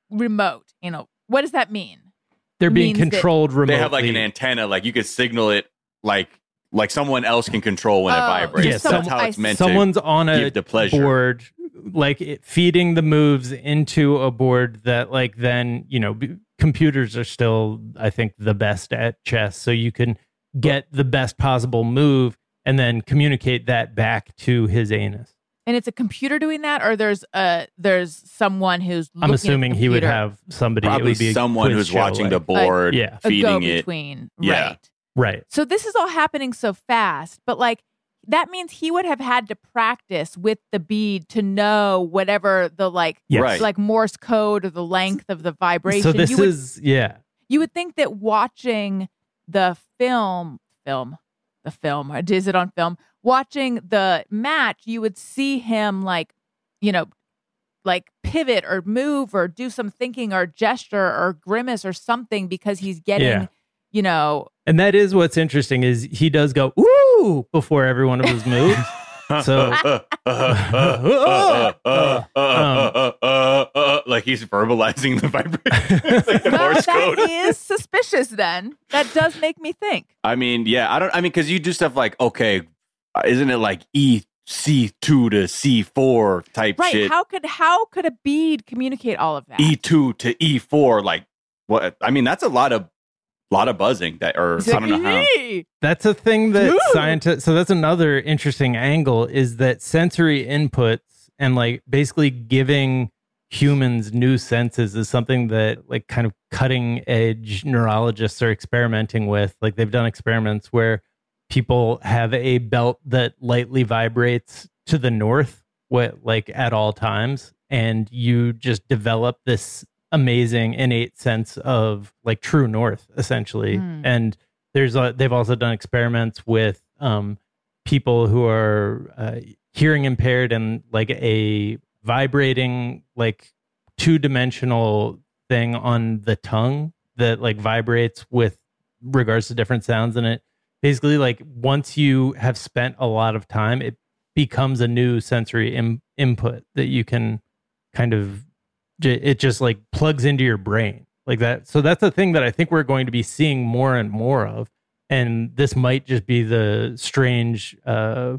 Remote. You know what does that mean? They're being means that- controlled remotely. They have like an antenna. Like you could signal it like like someone else can control when it Oh, vibrates. Yeah, That's some- how it's meant someone's to on a give the pleasure. board like it, feeding the moves into a board that like then you know b- computers are still i think the best at chess so you can get the best possible move and then communicate that back to his anus And it's a computer doing that, or there's a there's someone who's. i'm looking at the assuming he would have somebody it Probably would be someone who's show, watching the like- board, yeah a feeding it. go-between, Yeah. right? right So this is all happening so fast, but like that means he would have had to practice with the bead to know whatever the like Yes. Right. like Morse code or the length of the vibration. so this you would, is yeah you would think that watching the film film the film or is it on film watching the match you would see him like you know like pivot or move or do some thinking or gesture or grimace or something because he's getting Yeah. you know and that is what's interesting is he does go ooh before every one of his moves so like he's verbalizing the vibration. It's like the well, Morse that code. is suspicious then that does make me think I mean, yeah, I don't. I mean, because you do stuff like, okay, uh, isn't it like E C two to C four type right shit? how could how could a bead communicate all of that E two to E four, like what? I mean, that's a lot of lot of buzzing that, or He's I don't know how. That's a thing that Ooh. scientists. So that's another interesting angle is that sensory inputs and like basically giving humans new senses is something that like kind of cutting edge neurologists are experimenting with. Like they've done experiments where people have a belt that lightly vibrates to the north, what like at all times, and you just develop this amazing innate sense of like true north essentially Hmm. and there's a, they've also done experiments with um, people who are uh, hearing impaired and like a vibrating like two dimensional thing on the tongue that like vibrates with regards to different sounds and it. Basically like once you have spent a lot of time it becomes a new sensory Im- input that you can kind of it just like plugs into your brain. Like that so that's a thing that i think we're going to be seeing more and more of and this might just be the strange uh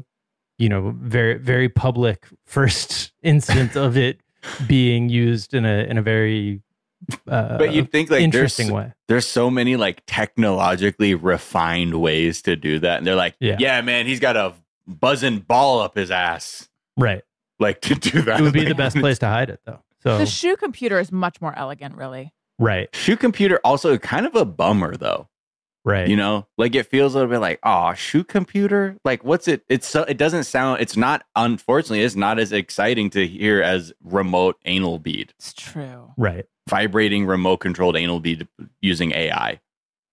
you know very very public first instance of it being used in a in a very uh, but you'd think like interesting there's, way. there's so many like technologically refined ways to do that and they're like Yeah. yeah, man he's got a buzzing ball up his ass. Right. Like to do that. It would be Like, the best place to hide it though. So The shoe computer is much more elegant, really. right. Shoe computer also kind of a bummer though right you know like it feels a little bit like oh shoe computer like what's it it's so it doesn't sound it's not unfortunately it's not as exciting to hear as remote anal bead It's true. right vibrating remote controlled anal bead using ai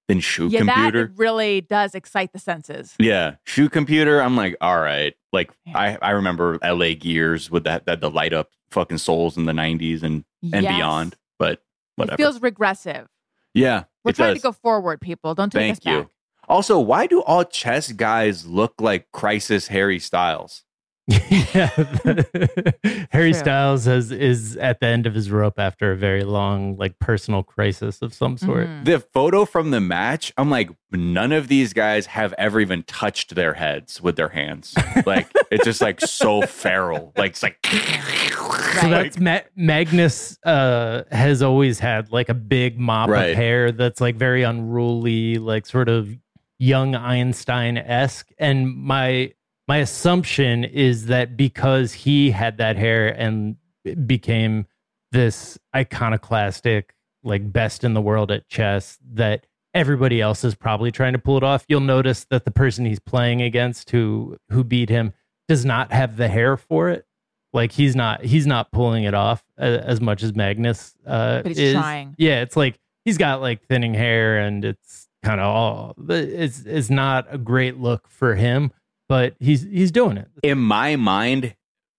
then shoe yeah, computer that really does excite the senses. Yeah, shoe computer. I'm like, all right. Like I, I remember LA Gears with that that the light up fucking soles in the 90s and and Yes. beyond. But whatever. It feels regressive. yeah, We're it trying does. to go forward, people. Don't take us Thank you. back. Also, why do all chess guys look like Crisis Harry Styles? yeah harry True. styles has is at the end of his rope after a very long like personal crisis of some sort Mhm. The photo from the match, I'm like, none of these guys have ever even touched their heads with their hands. Like it's just like so feral. Like it's like So that's Ma- Magnus uh, has always had like a big mop Right. of hair that's like very unruly, like sort of young Einstein esque. And my my assumption is that because he had that hair and became this iconoclastic, like best in the world at chess, that everybody else is probably trying to pull it off. You'll notice that the person he's playing against who who beat him does not have the hair for it. Like he's not he's not pulling it off uh, as much as Magnus uh, But he's is. trying. Yeah, it's like he's got like thinning hair and it's kind of all it's it's not a great look for him, but he's he's doing it. in my mind,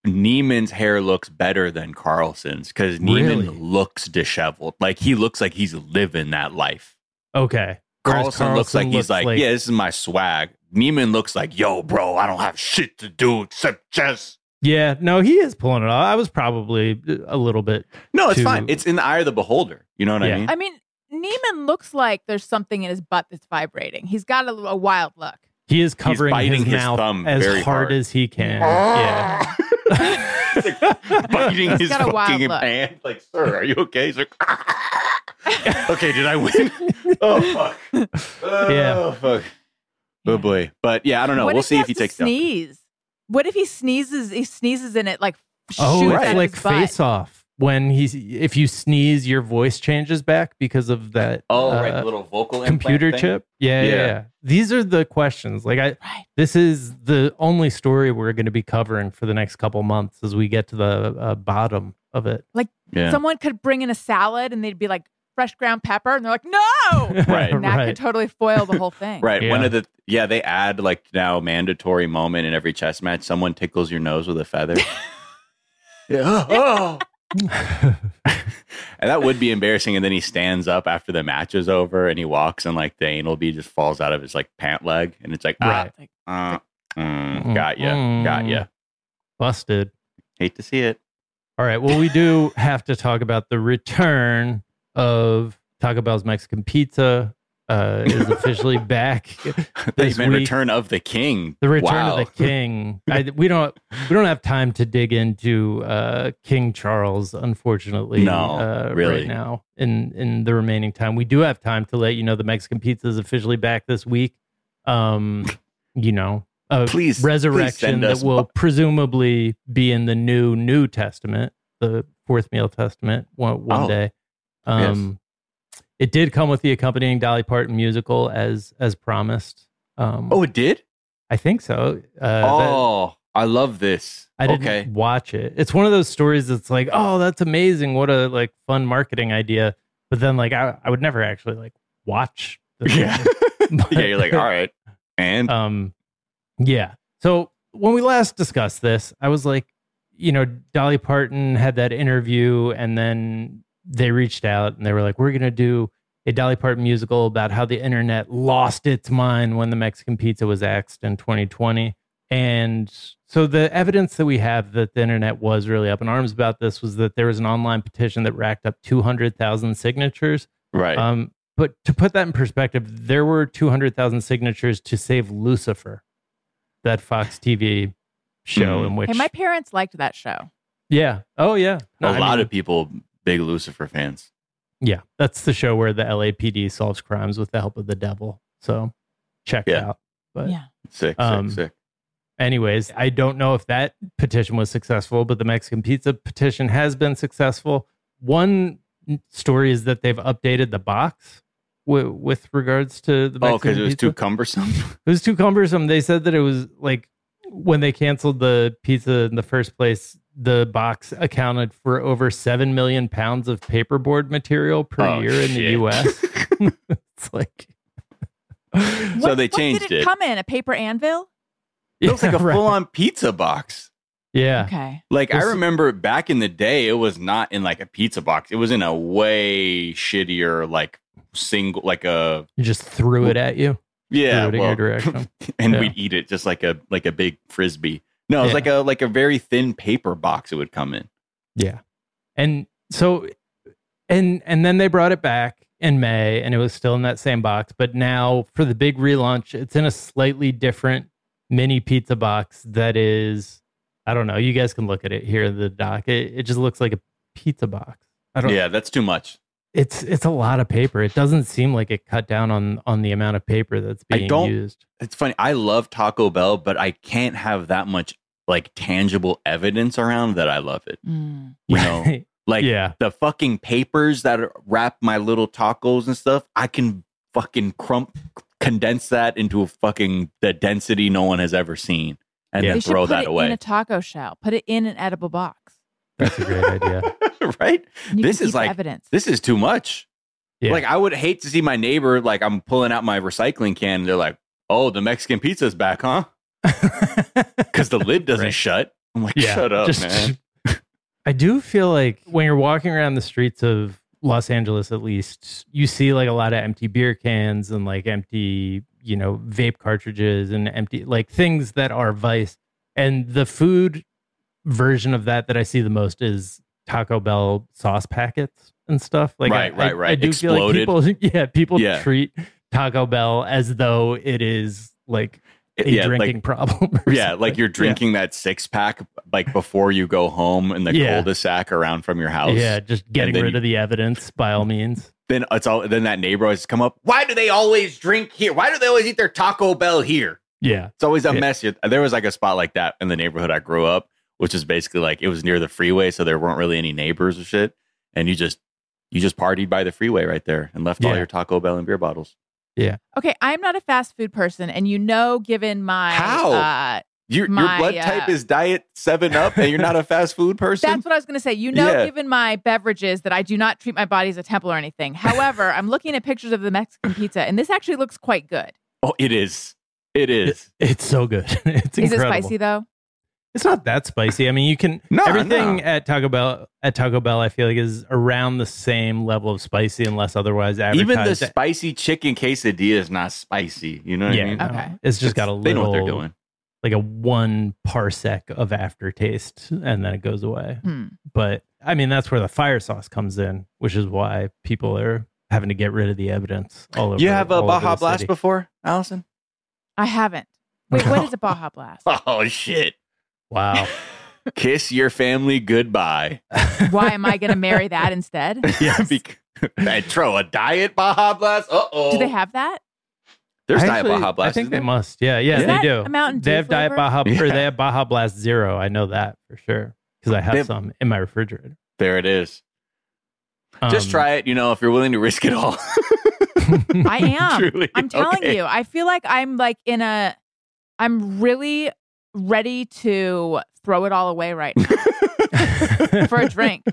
Niemann's hair looks better than Carlsen's because Niemann Really? looks disheveled. Like he looks like he's living that life. Okay. Whereas Carlsen, looks like he's looks like, yeah, this is my swag. Niemann looks like, yo, bro, I don't have shit to do except chess. Yeah, no, he is pulling it off. I was probably a little bit. No, it's too- fine. It's in the eye of the beholder. You know what Yeah. I mean? I mean, Niemann looks like there's something in his butt that's vibrating. He's got a, a wild look. He is covering biting his his mouth thumb as hard, hard. as he can. Yeah. Biting He's his got a wild fucking look. hand. Like, sir, are you okay? He's like, okay, did I win? Oh, oh, fuck. Oh, Yeah. fuck. Oh, boy. But yeah, I don't know. What we'll see if he has takes it. down. sneeze. What if he sneezes? He sneezes in it like Oh, shoots it's like face off. When he's if you sneeze, your voice changes back because of that. Oh, right. uh, The little vocal implant computer thing? chip. Yeah, yeah, Yeah. yeah. These are the questions. Like I, this is the only story we're going to be covering for the next couple months as we get to the uh, bottom of it. Like Yeah. someone could bring in a salad and they'd be like fresh ground pepper, and they're like, no. Right. And that Right. could totally foil the whole thing. Right. One of the yeah, they add like now mandatory moment in every chess match. Someone tickles your nose with a feather. yeah. Oh. and that would be embarrassing. And then he stands up after the match is over and he walks and like the anal bead just falls out of his like pant leg. And it's like, ah, Right. uh, mm, got ya, got you Busted. Hate to see it. All right. Well, we do have to talk about the return of Taco Bell's Mexican Pizza. Uh, is officially back. This week. Return of the King. The Return Wow. of the King. I, we don't we don't have time to dig into uh, King Charles, unfortunately. No, uh, really. right now in in the remaining time, we do have time to let you know the Mexican pizza is officially back this week. Um, you know, a Please- please resurrection send that will bu- presumably be in the new New Testament, the fourth meal testament, one one Oh, day. Um, It did come with the accompanying Dolly Parton musical as as promised. Um, Oh, it did? I think so. Uh, that- oh, I love this. I didn't okay. watch it. It's one of those stories that's like, oh, that's amazing. What a like fun marketing idea. But then like I, I would never actually like watch the Yeah. thing. yeah, you're like, all right. And um yeah. So when we last discussed this, I was like, you know, Dolly Parton had that interview and then they reached out and they were like, "We're gonna do a Dolly Parton musical about how the internet lost its mind when the Mexican pizza was axed in 2020." And so the evidence that we have that the internet was really up in arms about this was that there was an online petition that racked up 200,000 signatures. Right. Um, but to put that in perspective, there were 200,000 signatures to save Lucifer, that Fox TV show Mhm. in which Hey, my parents liked that show. yeah. Oh yeah. No, a I lot mean, of people big Lucifer fans. Yeah, that's the show where the LAPD solves crimes with the help of the devil. So check it out. But Yeah. Sick, Um, sick, sick. anyways, I don't know if that petition was successful, but the Mexican pizza petition has been successful. One story is that they've updated the box with, with regards to the Mexican Oh, because it was pizza. too cumbersome. It was too cumbersome. They said that it was like when they canceled the pizza in the first place, the box accounted for over 7 million pounds of paperboard material per Oh, year in the. US. it's like, so they What changed did it, it. come in? A paper anvil? It looks like a right. full on pizza box. yeah. Okay. Like I remember back in the day, it was not in like a pizza box. It was in a way shittier, like single, like a You just threw it at you. yeah, Threw it in well, your direction. and Yeah. we'd eat it just like a like a big frisbee. No, it was Yeah. like a like a very thin paper box. It would come in. Yeah. And so and and then they brought it back in May and it was still in that same box, but now for the big relaunch, it's in a slightly different mini pizza box that is I don't know, you guys can look at it here in the doc. It, it just looks like a pizza box. I don't Yeah, that's too much. It's it's a lot of paper. It doesn't seem like it cut down on on the amount of paper that's I being don't- used. It's funny. I love Taco Bell, but I can't have that much like tangible evidence around that I love it. Mm. You know, like Yeah. the fucking papers that wrap my little tacos and stuff. I can fucking crump condense that into a fucking the density no one has ever seen, and They then should throw put that it in away. a taco shell. Put it in an edible box. That's a great idea. right? This is like evidence. this is too much. Yeah. Like I would hate to see my neighbor like I'm pulling out my recycling can. And they're like, "Oh, the Mexican pizza's back, huh?" Because the lid doesn't Right. shut. I'm like, Yeah, "Shut up, just- man." I do feel like when you're walking around the streets of Los Angeles, at least, you see like a lot of empty beer cans and like empty, you know, vape cartridges and empty, like things that are vice. And the food version of that that I see the most is Taco Bell sauce packets and stuff. Like, Right, I, right, I- right. I do feel like people, yeah, people Yeah. treat Taco Bell as though it is like a Yeah, like- drinking problem. or Yeah, something. like you're Yeah. drinking that six pack like before you go home in the Yeah. cul-de-sac around from your house. Yeah, just getting rid you- of the evidence by all means. Then it's all. Then that neighbor always come up. Why do they always drink here? Why do they always eat their Taco Bell here? Yeah. It's always a Yeah. mess. There was like a spot like that in the neighborhood I grew up, which is basically like it was near the freeway, so there weren't really any neighbors or shit. And you just you just partied by the freeway right there and left all your Taco Bell and beer bottles. Yeah. Okay, I'm not a fast food person, and you know, given my How? uh, Your your My, blood uh, type is diet seven up, and you're not a fast food person. That's what I was going to say. You know, Yeah. given my beverages, that I do not treat my body as a temple or anything. However, I'm looking at pictures of the Mexican pizza, and this actually looks quite good. oh, it is. It is. It's so good. It's incredible. Is it spicy though? It's not that spicy. I mean, you can No, everything no. at Taco Bell at Taco Bell. I feel like is around the same level of spicy, unless otherwise advertised. Even the spicy chicken quesadilla is not spicy. You know what yeah, I mean? no. Okay. It's just got a little. They know what they're doing. Like a one parsec of aftertaste, and then it goes away. Hmm. But I mean, that's where the fire sauce comes in, which is why people are having to get rid of the evidence all over. You have a Baja Blast before, Alison? I haven't. Wait, what is a Baja Blast? Oh shit! Wow. Kiss your family goodbye. Why am I going to marry that instead? Yeah, bec- and throw a diet Baja Blast. Uh oh. Do they have that? There's I diet actually- Baja Blast. I think they there? must. Yeah, yeah, Is they that do. a Mountain they Dew have Diet flavor? Baja or they have Baja Blast Zero. I know that for sure because I have They have- some in my refrigerator. There it is. Just Um, try it. You know, if you're willing to risk it all. I am. Truly. I'm telling Okay. you. I feel like I'm like in a. I'm really ready to throw it all away right now for a drink,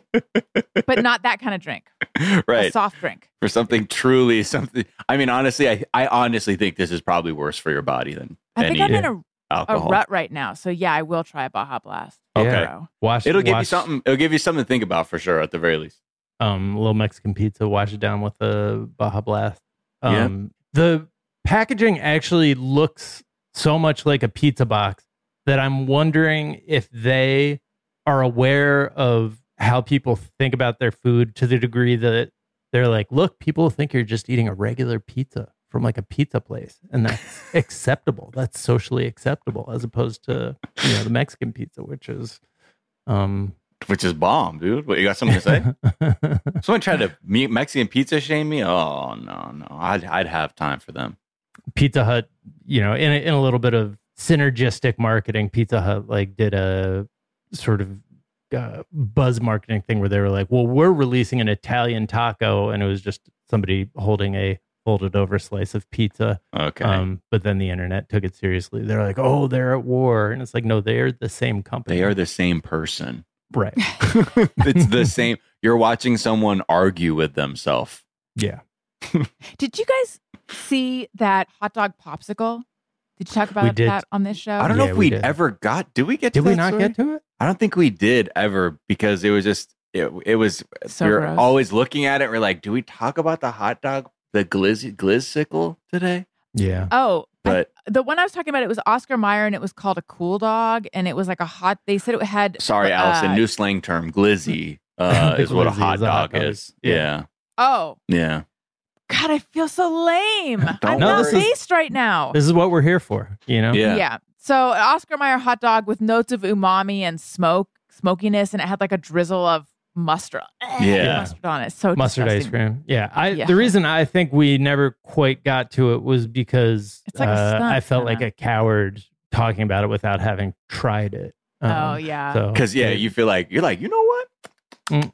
but not that kind of drink. A right. soft drink. For something truly something. I mean, honestly, I, I honestly think this is probably worse for your body than I think I'm in a, a rut right now. So yeah, I will try a Baja Blast. Okay. Yeah. Watch, It'll give you something. It'll give you something to think about for sure, at the very least. Um, a little Mexican pizza, wash it down with a Baja Blast. Yeah. Um, the packaging actually looks so much like a pizza box that I'm wondering if they are aware of how people think about their food to the degree that they're like, look, people think you're just eating a regular pizza from like a pizza place, and that's acceptable. That's socially acceptable, as opposed to you know the Mexican pizza, which is um Which is bomb, dude. What you got something to say? Someone tried to me- Mexican pizza shame me. Oh no, no, I'd I'd have time for them. Pizza Hut, you know, in a, in a little bit of synergistic marketing, Pizza Hut like did a sort of uh, buzz marketing thing where they were like, "Well, we're releasing an Italian taco," and it was just somebody holding a folded over slice of pizza. Okay. Um, but then the internet took it seriously. They're like, "Oh, they're at war," and it's like, no, they're the same company. They are the same person. right. it's the same. You're watching someone argue with themselves. Yeah. Did you guys see that hot dog popsicle? Did you talk about did. that on this show? I don't know if we ever got. Did we get? To it? Did we that not story? get to it? I don't think we did ever because it was just it. It was So We're gross. always looking at it. We're like, do we talk about the hot dog, the glizzy glizzicle today? Yeah. Oh, I- But the one I was talking about, it was Oscar Mayer, and it was called a cool dog, and it was like a hot. They said it had. sorry, Alison. uh, new slang term, glizzy, uh, The is what a hot is a hot dog dog. is. Yeah. Yeah, Oh yeah. God, I feel so lame. I'm No, not based right now. This is what we're here for, you know? Yeah. Yeah. So Oscar Mayer hot dog with notes of umami and smoke, smokiness, and it had like a drizzle of mustard. Yeah. mustard on it. So mustard ice cream. Yeah, I Yeah. the reason I think we never quite got to it was because It's like uh, stunt, I felt kinda. like a coward talking about it without having tried it. Um, Oh, yeah. so Because yeah, you feel like you're like, you know what? Mm.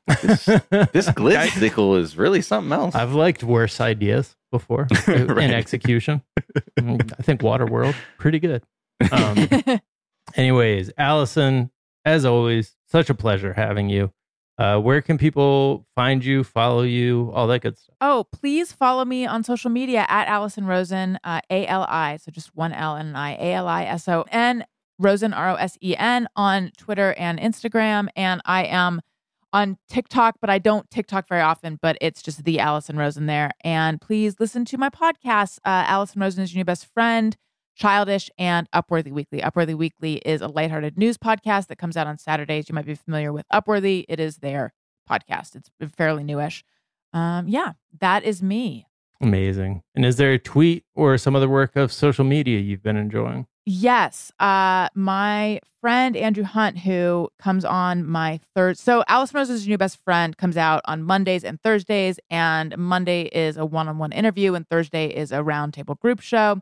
This glizzicle is really something else. I've liked worse ideas before in execution. I think Waterworld pretty good. Um, anyways, Alison, as always, such a pleasure having you. Uh, where can people find you, follow you, all that good stuff? Oh, please follow me on social media at Alison Rosen, uh, A L I, so just one L and an I, A L I S O N, Rosen, R O S E N, on Twitter and Instagram. And I am on TikTok, but I don't TikTok very often, but it's just the Alison Rosen there. And please listen to my podcast, uh, Alison Rosen is your new best friend. Childish and Upworthy Weekly. Upworthy Weekly is a lighthearted news podcast that comes out on Saturdays. You might be familiar with Upworthy. It is their podcast. It's fairly newish. Um, yeah, that is me. Amazing. And is there a tweet or some other work of social media you've been enjoying? Yes, uh, my friend Andrew Hunt, who comes on my third. So Alice your new best friend. Comes out on Mondays and Thursdays, and Monday is a one-on-one interview, and Thursday is a roundtable group show.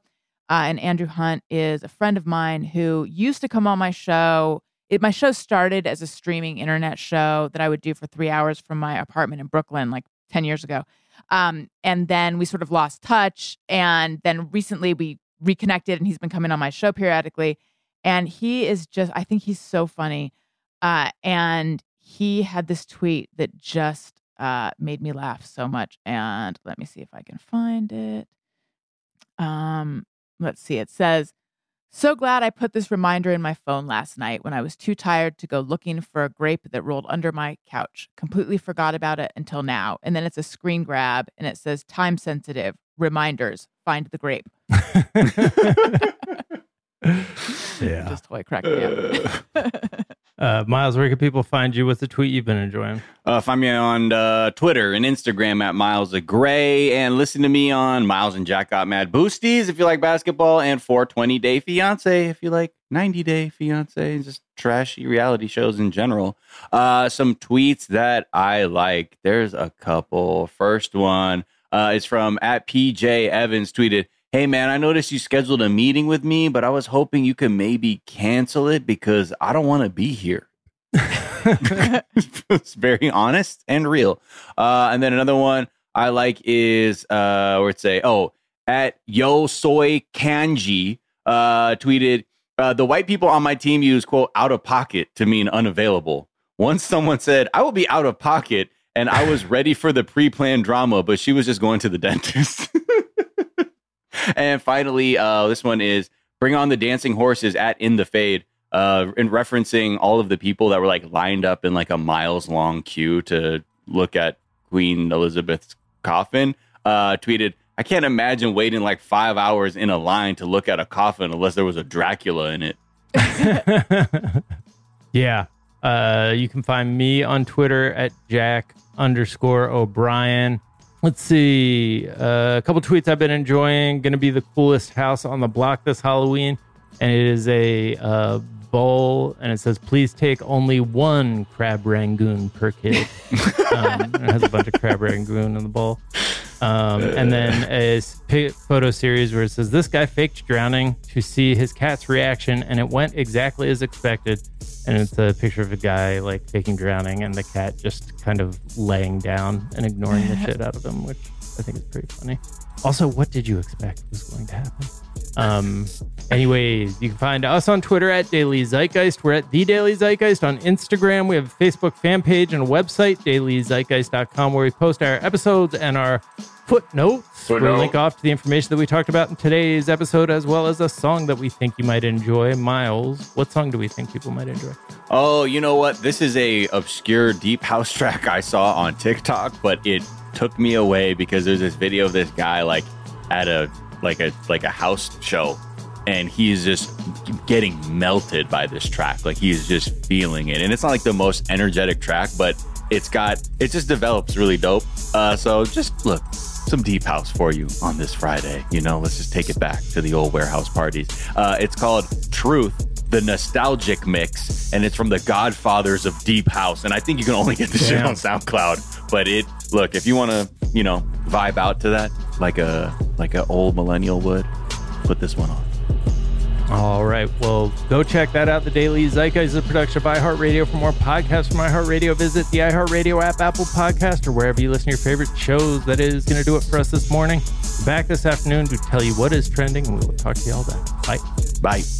Uh, and Andrew Hunt is a friend of mine who used to come on my show. It, my show started as a streaming internet show that I would do for three hours from my apartment in Brooklyn, like ten years ago. Um, and then we sort of lost touch. And then recently we reconnected and he's been coming on my show periodically. And he is just, I think he's so funny. Uh, and he had this tweet that just uh, made me laugh so much. And let me see if I can find it. Um, let's see. It says, so glad I put this reminder in my phone last night when I was too tired to go looking for a grape that rolled under my couch. Completely forgot about it until now. And then it's a screen grab and it says time sensitive reminders find the grape. Yeah. Just totally cracked me up. Uh, Miles, where can people find you? What's the tweet you've been enjoying? Uh, find me on uh, Twitter and Instagram at Miles of Gray, and listen to me on Miles and Jack Got Mad Boosties if you like basketball, and 420 Day Fiance if you like 90 Day Fiance, and just trashy reality shows in general. Uh, some tweets that I like. There's a couple. First one uh, is from at PJ Evans tweeted. Hey man, I noticed you scheduled a meeting with me, but I was hoping you could maybe cancel it because I don't want to be here. it's very honest and real. Uh, and then another one I like is uh, where it say, oh, at Yo Soy Kanji uh, tweeted, uh, the white people on my team use quote out of pocket to mean unavailable. Once someone said, I will be out of pocket, and I was ready for the pre-planned drama, but she was just going to the dentist. and finally, uh, this one is bring on the dancing horses at in the fade uh, in referencing all of the people that were like lined up in like a miles long queue to look at Queen Elizabeth's coffin, uh, tweeted, I can't imagine waiting like five hours in a line to look at a coffin unless there was a Dracula in it. Yeah. Uh, you can find me on Twitter at Jack underscore O'Brien. Let's see. Uh, a couple tweets I've been enjoying. Going to be the coolest house on the block this Halloween. And it is a uh, bowl. And it says, please take only one crab rangoon per kid. um, it has a bunch of crab rangoon in the bowl. Um, and then a photo series where it says this guy faked drowning to see his cat's reaction, and it went exactly as expected. And it's a picture of a guy like faking drowning, and the cat just kind of laying down and ignoring the shit out of him, which I think is pretty funny. Also, what did you expect was going to happen? Um, anyways, you can find us on Twitter at Daily Zeitgeist. We're at The Daily Zeitgeist on Instagram. We have a Facebook fan page and a website, dailyzeitgeist.com, where we post our episodes and our footnotes. We'll Footnote. link off to the information that we talked about in today's episode, as well as a song that we think you might enjoy. Miles, what song do we think people might enjoy? Oh, you know what? This is a obscure deep house track I saw on TikTok, but it took me away because there's this video of this guy like at a like a like a house show and he's just getting melted by this track. Like he's just feeling it. And it's not like the most energetic track, but it's got it just develops really dope. Uh so just look some deep house for you on this Friday. You know, let's just take it back to the old warehouse parties. Uh, it's called Truth, the nostalgic mix, and it's from the Godfathers of Deep House. And I think you can only get this shit on SoundCloud. But it look if you want to, you know, vibe out to that like a like a old millennial would, put this one on. All right. Well, go check that out. The Daily Zeitgeist is a production of iHeartRadio. For more podcasts from iHeartRadio, visit the iHeartRadio app, Apple Podcast, or wherever you listen to your favorite shows. That is going to do it for us this morning. Back this afternoon to tell you what is trending, and we will talk to you all then. Bye. Bye.